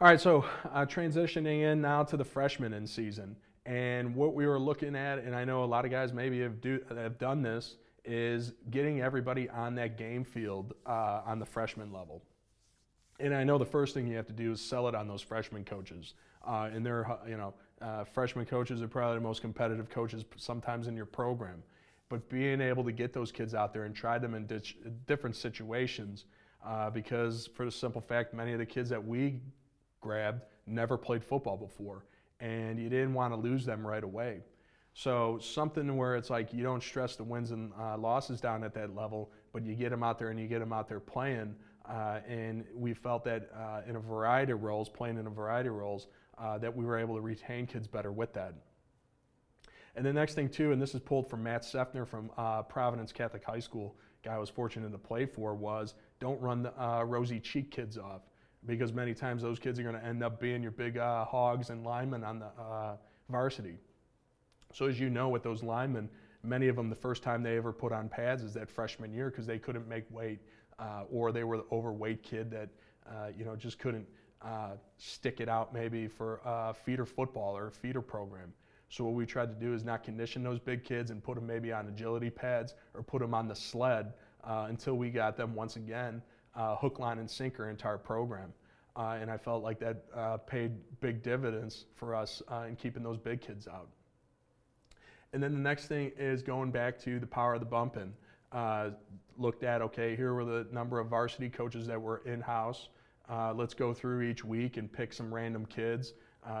All right, so uh, transitioning in now to the freshman in season. And what we were looking at, and I know a lot of guys maybe have, do, have done this, is getting everybody on that game field uh, on the freshman level. And I know the first thing you have to do is sell it on those freshman coaches. Uh, and they're, you know, Uh, freshman coaches are probably the most competitive coaches sometimes in your program. But being able to get those kids out there and try them in ditch, different situations, uh, because for the simple fact, many of the kids that we grabbed never played football before, and you didn't want to lose them right away. So something where it's like you don't stress the wins and uh, losses down at that level, but you get them out there and you get them out there playing. Uh, and we felt that uh, in a variety of roles, playing in a variety of roles, uh, that we were able to retain kids better with that. And the next thing too, and this is pulled from Matt Sefner from uh, Providence Catholic High School, guy I was fortunate to play for, was don't run the uh, rosy cheek kids off because many times those kids are going to end up being your big uh, hogs and linemen on the uh, varsity. So as you know, with those linemen, many of them the first time they ever put on pads is that freshman year because they couldn't make weight uh, or they were the overweight kid that uh, you know just couldn't uh, stick it out maybe for feeder football or a feeder program. So what we tried to do is not condition those big kids and put them maybe on agility pads or put them on the sled uh, until we got them once again uh, hook, line, and sinker our program. Uh, and I felt like that uh, paid big dividends for us in keeping those big kids out. And then the next thing is going back to the power of the bumping. Uh, looked at, okay, here were the number of varsity coaches that were in house. Let's go through each week and pick some random kids,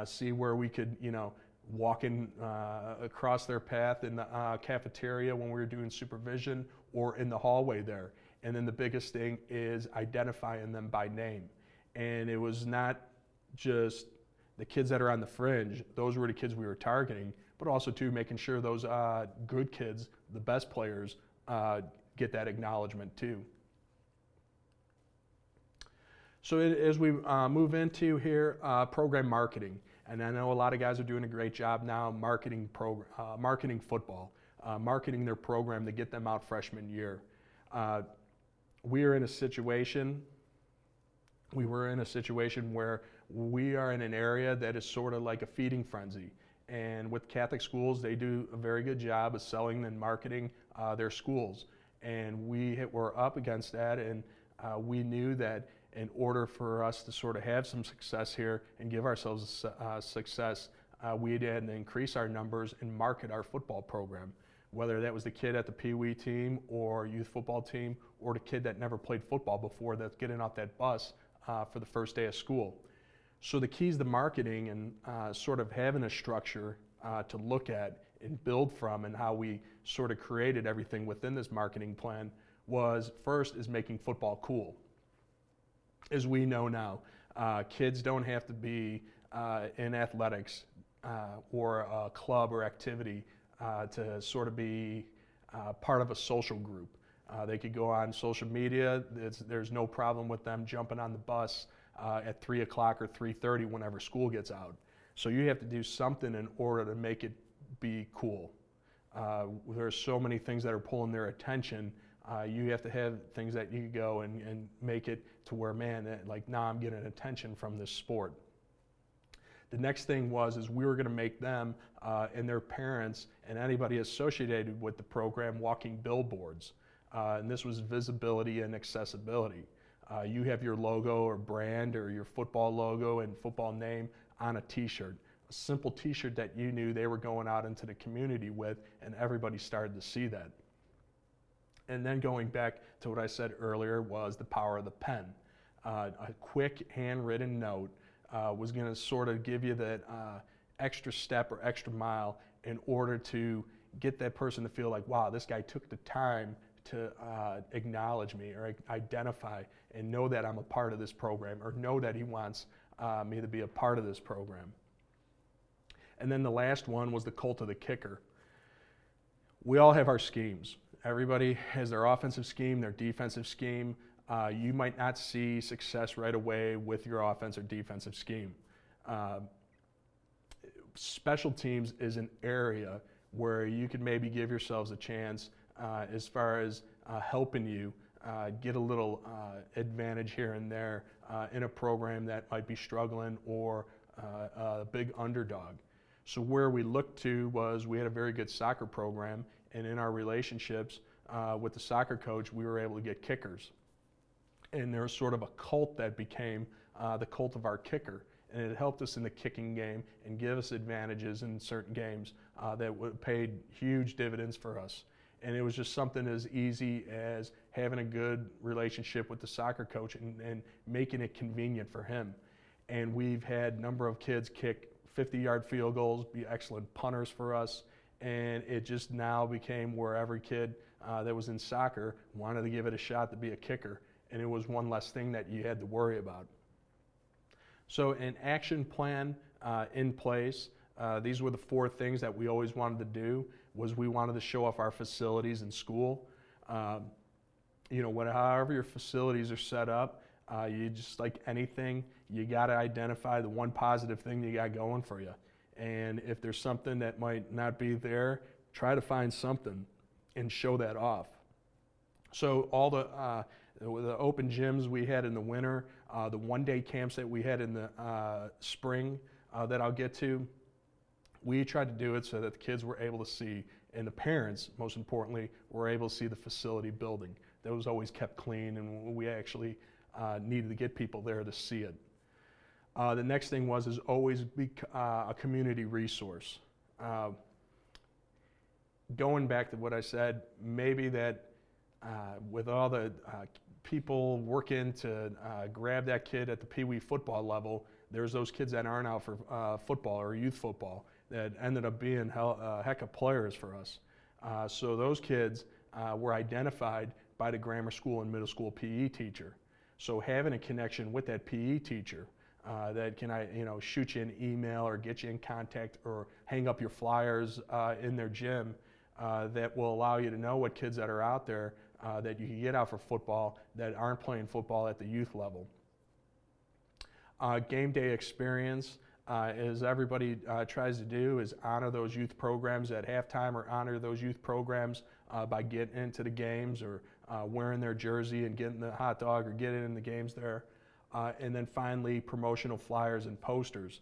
see where we could, you know, walking uh, across their path in the uh, cafeteria when we were doing supervision or in the hallway there. And then the biggest thing is identifying them by name. And it was not just the kids that are on the fringe, those were the kids we were targeting, but also too making sure those uh, good kids, the best players, uh, get that acknowledgement too. So as we uh, move into here, uh, program marketing. And I know a lot of guys are doing a great job now marketing, program, uh, marketing football, uh, marketing their program to get them out freshman year. Uh, we are in a situation, we were in a situation where we are in an area that is sort of like a feeding frenzy. And with Catholic schools, they do a very good job of selling and marketing uh, their schools. And we were up against that, and we knew that in order for us to sort of have some success here and give ourselves uh, success, uh, we had to increase our numbers and market our football program. Whether that was the kid at the Pee Wee team or youth football team or the kid that never played football before that's getting off that bus uh, for the first day of school. So the keys to marketing and uh, sort of having a structure uh, to look at and build from and how we sort of created everything within this marketing plan was first is making football cool as we know now, uh, kids don't have to be uh, in athletics uh, or a club or activity uh, to sort of be uh, part of a social group. Uh, they could go on social media. It's, there's no problem with them jumping on the bus at 3 o'clock or 3.30 whenever school gets out. So you have to do something in order to make it be cool. there are so many things that are pulling their attention uh, you have to have things that you go and, and make it to where, man, like now I'm getting attention from this sport. The next thing was is we were going to make them uh, and their parents and anybody associated with the program walking billboards. Uh, and this was visibility and accessibility. Uh, you have your logo or brand or your football logo and football name on a T-shirt. A simple T-shirt that you knew they were going out into the community with, and everybody started to see that. And then going back to what I said earlier was the power of the pen. Uh, a quick handwritten note uh, was going to sort of give you that uh, extra step or extra mile in order to get that person to feel like, wow, this guy took the time to uh, acknowledge me or identify and know that I'm a part of this program or know that he wants uh, me to be a part of this program. And then the last one was the cult of the kicker. We all have our schemes. Everybody has their offensive scheme, their defensive scheme. Uh, you might not see success right away with your offense or defensive scheme. Uh, special teams is an area where you could maybe give yourselves a chance uh, as far as uh, helping you uh, get a little uh, advantage here and there in a program that might be struggling or a big underdog. So where we looked to was we had a very good soccer program and in our relationships uh, with the soccer coach, we were able to get kickers. And there was sort of a cult that became uh, the cult of our kicker. and it helped us in the kicking game and give us advantages in certain games uh, that paid huge dividends for us. And it was just something as easy as having a good relationship with the soccer coach and, and making it convenient for him. And we've had a number of kids kick 50 yard field goals, be excellent punters for us. And it just now became where every kid uh, that was in soccer wanted to give it a shot to be a kicker. And it was one less thing that you had to worry about. So, an action plan uh, in place. Uh, these were the four things that we always wanted to do. Was we wanted to show off our facilities in school. Um, you know, what, however your facilities are set up, uh, you just like anything, you got to identify the one positive thing you got going for you. And if there's something that might not be there, try to find something and show that off. So all the uh, the open gyms we had in the winter, uh, the one-day camps that we had in the uh, spring uh, that I'll get to, we tried to do it so that the kids were able to see, and the parents, most importantly, were able to see the facility building. That was always kept clean, and we actually uh, needed to get people there to see it. Uh, the next thing was is always be uh, a community resource. going back to what I said, maybe that with all the people working to uh, grab that kid at the Pee Wee football level. There's those kids that aren't out for uh, football or youth football that ended up being hell, uh, heck of players for us. Uh, so those kids uh, were identified by the grammar school and middle school PE teacher. So having a connection with that PE teacher uh, that can I you know shoot you an email or get you in contact or hang up your flyers in their gym that will allow you to know what kids that are out there uh, that you can get out for football that aren't playing football at the youth level. Uh, game day experience, uh, as everybody uh, tries to do, is honor those youth programs at halftime or honor those youth programs uh, by getting into the games or uh, wearing their jersey and getting the hot dog or getting in the games there. And then finally, promotional flyers and posters.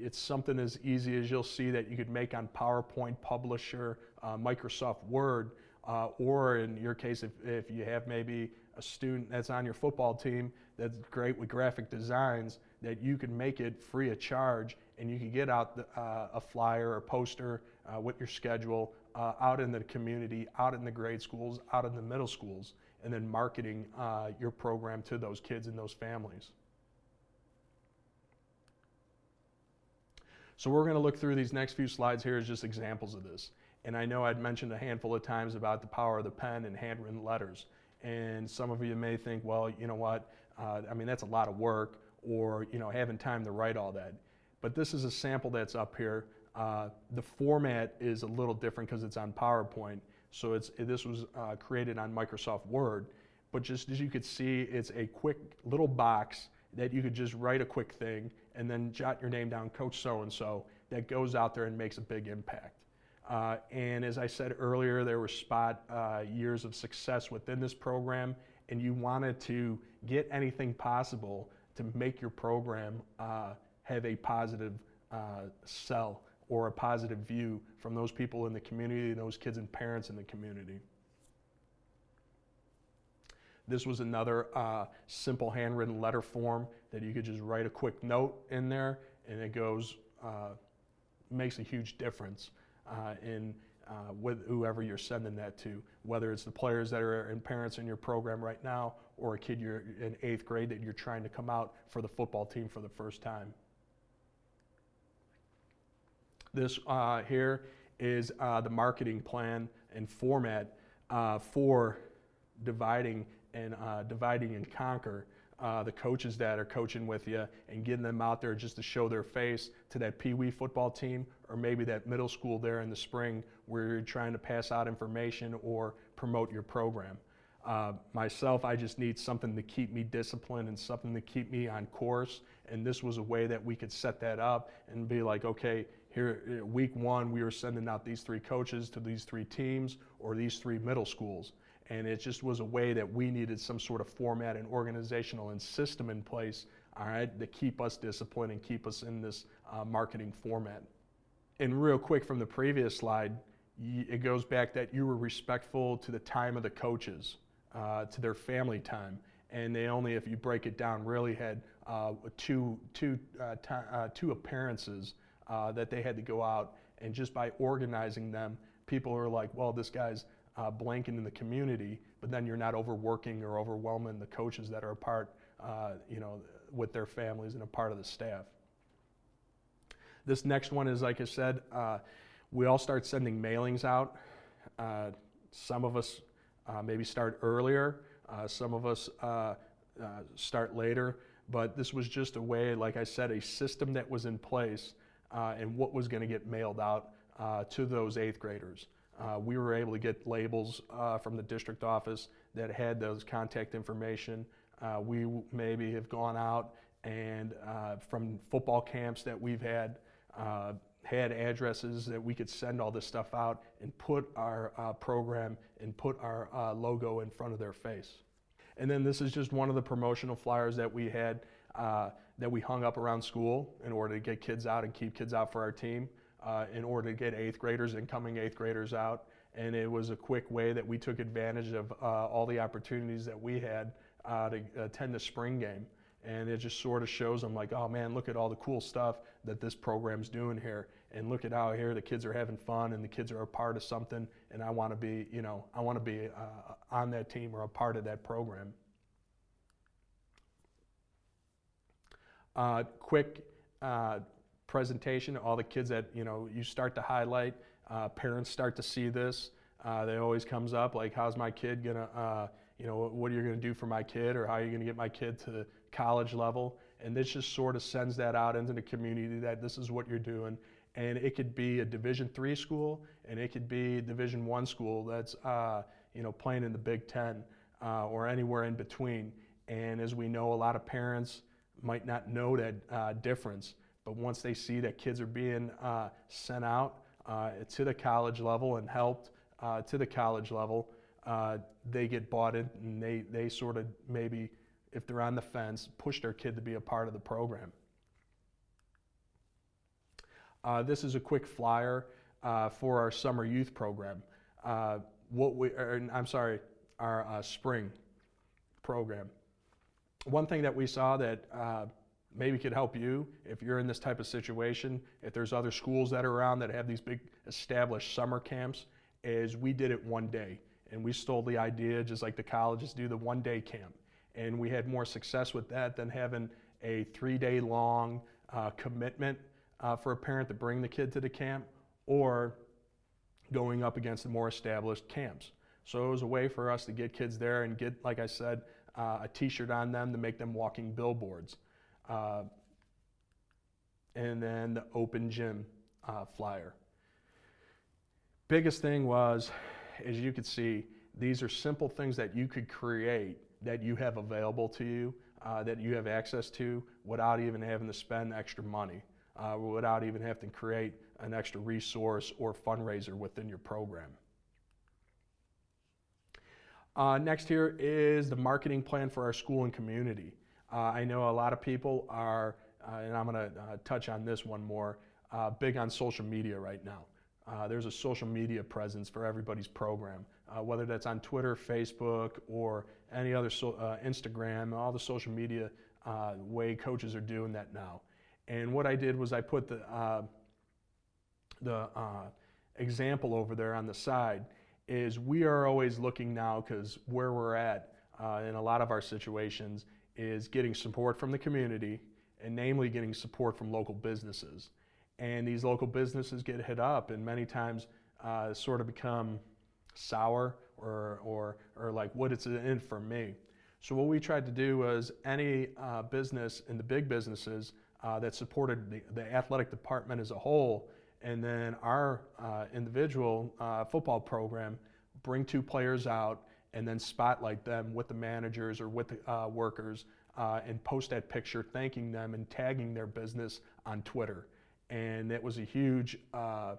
it's something as easy as you'll see that you could make on PowerPoint, Publisher, Microsoft Word, uh, or in your case, if, if you have maybe a student that's on your football team that's great with graphic designs, that you can make it free of charge and you can get out the, uh, a flyer or poster uh, with your schedule uh, out in the community, out in the grade schools, out in the middle schools, and then marketing uh, your program to those kids and those families. So we're going to look through these next few slides here as just examples of this. And I know I'd mentioned a handful of times about the power of the pen and handwritten letters. And some of you may think, well, you know what? Uh, I mean, that's a lot of work, or you know, having time to write all that. But this is a sample that's up here. Uh, the format is a little different because it's on PowerPoint. So it's this was uh, created on Microsoft Word. But just as you could see, it's a quick little box that you could just write a quick thing and then jot your name down, Coach So and So, that goes out there and makes a big impact. Uh, and as I said earlier, there were spot uh, years of success within this program, and you wanted to get anything possible to make your program uh, have a positive uh, sell or a positive view from those people in the community, those kids and parents in the community. This was another uh, simple handwritten letter form that you could just write a quick note in there, and it goes uh, makes a huge difference uh, in uh, with whoever you're sending that to, whether it's the players that are and parents in your program right now or a kid you're in eighth grade that you're trying to come out for the football team for the first time. This uh, here is uh, the marketing plan and format uh, for dividing and uh, dividing and conquer uh, the coaches that are coaching with you and getting them out there just to show their face to that Pee Wee football team or maybe that middle school there in the spring where you're trying to pass out information or promote your program. Uh, myself, I just need something to keep me disciplined and something to keep me on course. And this was a way that we could set that up and be like, okay, here, week one, we were sending out these three coaches to these three teams or these three middle schools. And it just was a way that we needed some sort of format and organizational and system in place, all right, to keep us disciplined and keep us in this uh, marketing format. And real quick from the previous slide, it goes back that you were respectful to the time of the coaches, uh, to their family time. and they only, if you break it down, really had uh, two, two, uh, ti uh, two appearances uh, that they had to go out. And just by organizing them, people are like, well, this guy's uh, blanking in the community, but then you're not overworking or overwhelming the coaches that are a part, uh, you know, with their families and a part of the staff. This next one is, like I said, we all start sending mailings out. some of us maybe start earlier. Uh, some of us uh, uh, start later, but this was just a way, like I said, a system that was in place uh, and what was going to get mailed out uh, to those eighth graders. we were able to get labels from the district office that had those contact information. we maybe have gone out and from football camps that we've had, had addresses that we could send all this stuff out and put our uh, program and put our uh, logo in front of their face. And then this is just one of the promotional flyers that we had uh, that we hung up around school in order to get kids out and keep kids out for our team, uh, in order to get eighth graders, incoming eighth graders out. And it was a quick way that we took advantage of uh, all the opportunities that we had uh, to attend the spring game. And it just sort of shows them like oh man look at all the cool stuff that this program's doing here. And look at how here the kids are having fun and the kids are a part of something. And i want to be you know i want to be uh, on that team or a part of that program uh, quick uh, presentation all the kids that you know you start to highlight uh, parents start to see this uh, they always comes up like how's my kid gonna uh, you know what are you to do for my kid or how are you to get my kid to college level. And this just sort of sends that out into the community that this is what you're doing. And it could be a Division three school, and it could be Division one school that's uh, you know playing in the Big Ten or anywhere in between. And as we know, a lot of parents might not know that uh, difference, but once they see that kids are being uh, sent out uh, to the college level and helped uh, to the college level, they get bought in, and they they sort of maybe if they're on the fence, push their kid to be a part of the program. Uh, this is a quick flyer uh, for our summer youth program. Uh, what we, or, I'm sorry, our uh, spring program. One thing that we saw that uh, maybe could help you if you're in this type of situation, if there's other schools that are around that have these big established summer camps, is we did it one day. And we stole the idea, just like the colleges do, the one day camp and we had more success with that than having a three day long uh, commitment uh, for a parent to bring the kid to the camp or going up against the more established camps. So it was a way for us to get kids there and get, like I said, uh, a t shirt on them to make them walking billboards. Uh, and then the open gym uh, flyer. Biggest thing was, as you could see, these are simple things that you could create that you have available to you, uh, that you have access to without even having to spend extra money, uh, without even having to create an extra resource or fundraiser within your program. Uh, next here is the marketing plan for our school and community. Uh, I know a lot of people are, uh, and I'm going to uh, touch on this one more, big on social media right now. Uh, there's a social media presence for everybody's program, uh, whether that's on Twitter, Facebook, or any other so, uh, Instagram, all the social media uh, way coaches are doing that now. And what I did was I put the uh, the uh, example over there on the side. Is we are always looking now because where we're at in a lot of our situations is getting support from the community, and namely getting support from local businesses and these local businesses get hit up and many times uh, sort of become sour or, or, or like what it's in for me. So what we tried to do was any uh, business in the big businesses uh, that supported the, the, athletic department as a whole and then our uh, individual uh, football program bring two players out and then spotlight them with the managers or with the uh, workers and post that picture thanking them and tagging their business on Twitter. And it was a huge uh,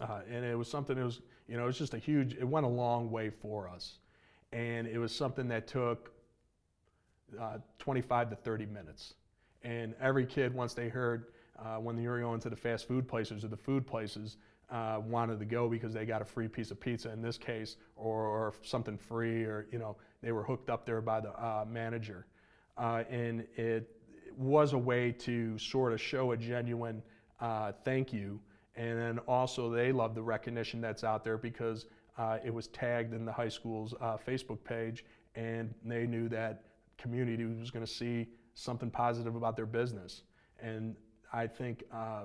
uh, and it was something that was you know it was just a huge it went a long way for us. And it was something that took uh, 25 to 30 minutes. And every kid once they heard uh, when they were going to the fast food places or the food places uh, wanted to go because they got a free piece of pizza in this case or, or something free or you know they were hooked up there by the uh, manager. Uh, and it was a way to sort of show a genuine uh, thank you. And then also, they love the recognition that's out there because uh, it was tagged in the high school's Facebook page, and they knew that community was going to see something positive about their business. And I think uh,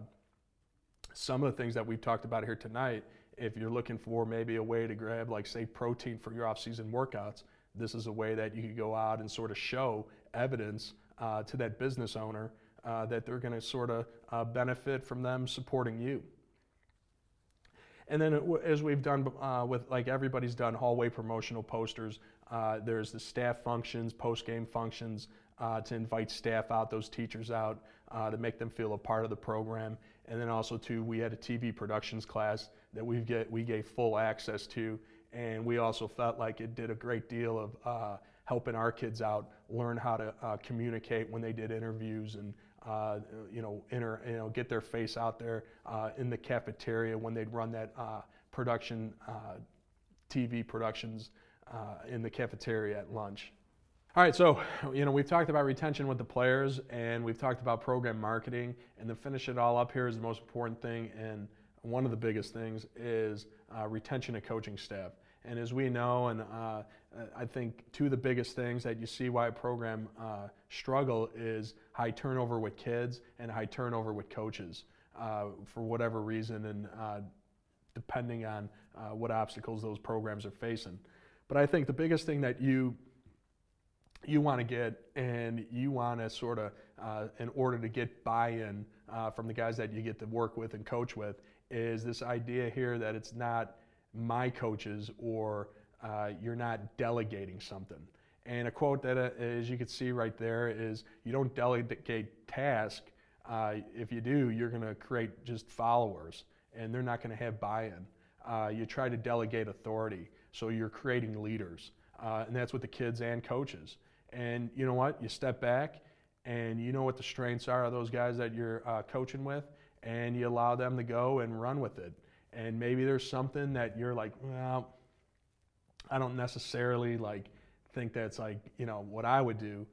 some of the things that we've talked about here tonight, if you're looking for maybe a way to grab, like, say, protein for your off season workouts, this is a way that you could go out and sort of show evidence uh, to that business owner uh, that they're going to sort of uh, benefit from them supporting you. And then, as we've done uh, with like everybody's done hallway promotional posters, uh, there's the staff functions, post game functions uh, to invite staff out, those teachers out, to make them feel a part of the program. And then also, too, we had a TV productions class that we get we gave full access to, and we also felt like it did a great deal of helping our kids out learn how to uh, communicate when they did interviews and uh, you know inter, you know get their face out there uh, in the cafeteria when they'd run that uh, production uh, TV productions uh, in the cafeteria at lunch. All right, so you know we've talked about retention with the players and we've talked about program marketing and to finish it all up here is the most important thing and one of the biggest things is retention of coaching staff. And as we know, and uh, I think two of the biggest things that you see why a program uh, struggle is high turnover with kids and high turnover with coaches uh, for whatever reason, and uh, depending on uh, what obstacles those programs are facing. But I think the biggest thing that you you want to get and you want to sort of uh, in order to get buy-in from the guys that you get to work with and coach with is this idea here that it's not my coaches or uh, you're not delegating something. And a quote that, uh, as you can see right there, is you don't delegate task. Uh, if you do, you're going to create just followers, and they're not going to have buy-in. Uh, you try to delegate authority, so you're creating leaders, uh, and that's with the kids and coaches. And you know what? You step back, and you know what the strengths are of those guys that you're uh, coaching with, and you allow them to go and run with it and maybe there's something that you're like, well, I don't necessarily like think that's like you know what I would do,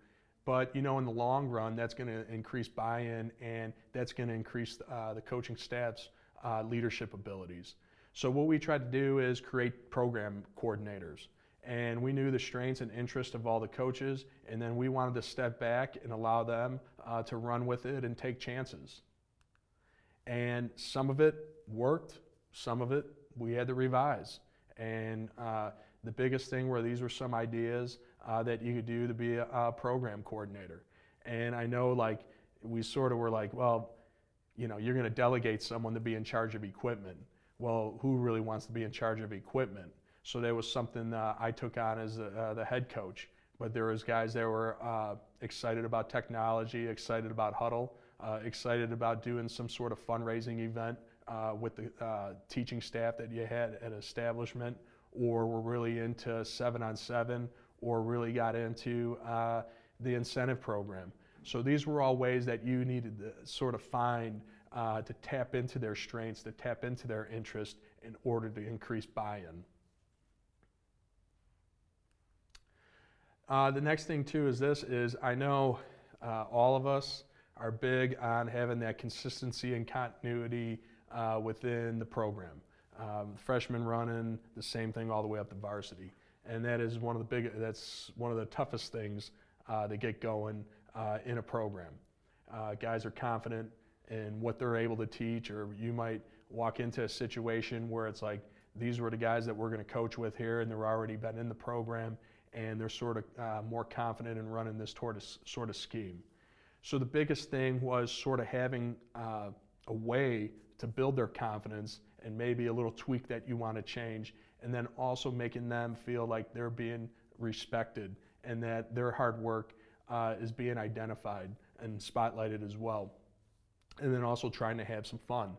but you know in the long run that's going to increase buy-in and that's going to increase uh, the coaching staff's uh, leadership abilities. So what we tried to do is create program coordinators. And we knew the strengths and interests of all the coaches, and then we wanted to step back and allow them uh, to run with it and take chances. And some of it worked, some of it we had to revise. And uh, the biggest thing were these were some ideas uh, that you could do to be a, a, program coordinator. And I know, like, we sort of were like, well, you know, you're going to delegate someone to be in charge of equipment. Well, who really wants to be in charge of equipment? So there was something uh, I took on as uh, the head coach. But there was guys that were uh, excited about technology, excited about Hudl, uh, excited about doing some sort of fundraising event uh, with the uh, teaching staff that you had at an establishment, or were really into seven on seven, or really got into the incentive program. So these were all ways that you needed to sort of find to tap into their strengths, to tap into their interest in order to increase buy-in. Uh, the next thing too is this: is I know uh, all of us are big on having that consistency and continuity uh, within the program. Um, freshmen running the same thing all the way up to varsity, and that is one of the big. That's one of the toughest things uh, to get going uh, in a program. Uh, guys are confident in what they're able to teach, or you might walk into a situation where it's like these were the guys that we're going to coach with here, and they're already been in the program, and they're sort of uh, more confident in running this sort of scheme. So the biggest thing was sort of having uh, a way to build their confidence and maybe a little tweak that you want to change, and then also making them feel like they're being respected and that their hard work uh, is being identified and spotlighted as well. And then also trying to have some fun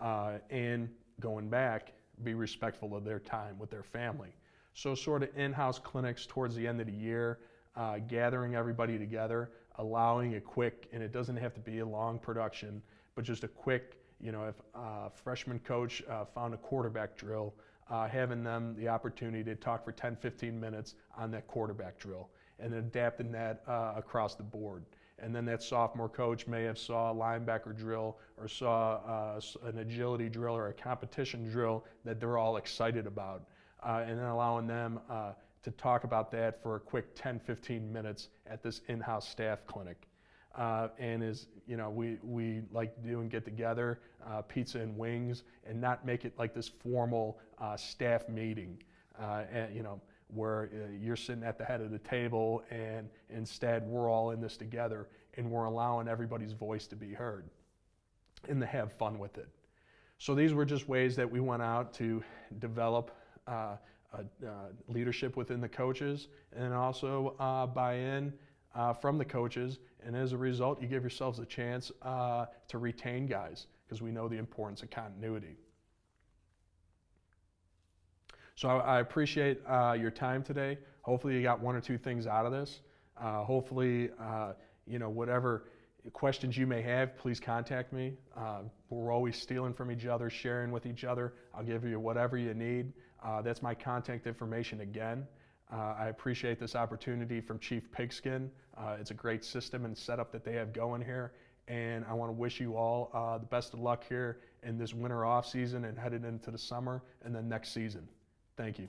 uh, and going back, be respectful of their time with their family. So, sort of in house clinics towards the end of the year, uh, gathering everybody together, allowing a quick, and it doesn't have to be a long production, but just a quick you know, if a freshman coach uh, found a quarterback drill uh, having them the opportunity to talk for 10, 15 minutes on that quarterback drill and then adapting that uh, across the board. And then that sophomore coach may have saw a linebacker drill or saw uh, an agility drill or a competition drill that they're all excited about. Uh, and then allowing them uh, to talk about that for a quick 10, 15 minutes at this in-house staff clinic. Uh, and is you know we we like to do and get together uh, pizza and wings and not make it like this formal uh, staff meeting uh, and you know where you're sitting at the head of the table and instead we're all in this together and we're allowing everybody's voice to be heard and to have fun with it so these were just ways that we went out to develop uh, leadership within the coaches and also uh, from the coaches, and as a result, you give yourselves a chance uh, to retain guys because we know the importance of continuity. So I, I appreciate uh, your time today. Hopefully, you got one or two things out of this. Uh, hopefully, uh, you know whatever questions you may have, please contact me. Uh, we're always stealing from each other, sharing with each other. I'll give you whatever you need. That's my contact information again. Uh, I appreciate this opportunity from Chief Pigskin. Uh, it's a great system and setup that they have going here. And I want to wish you all uh, the best of luck here in this winter off season and headed into the summer and then next season. Thank you.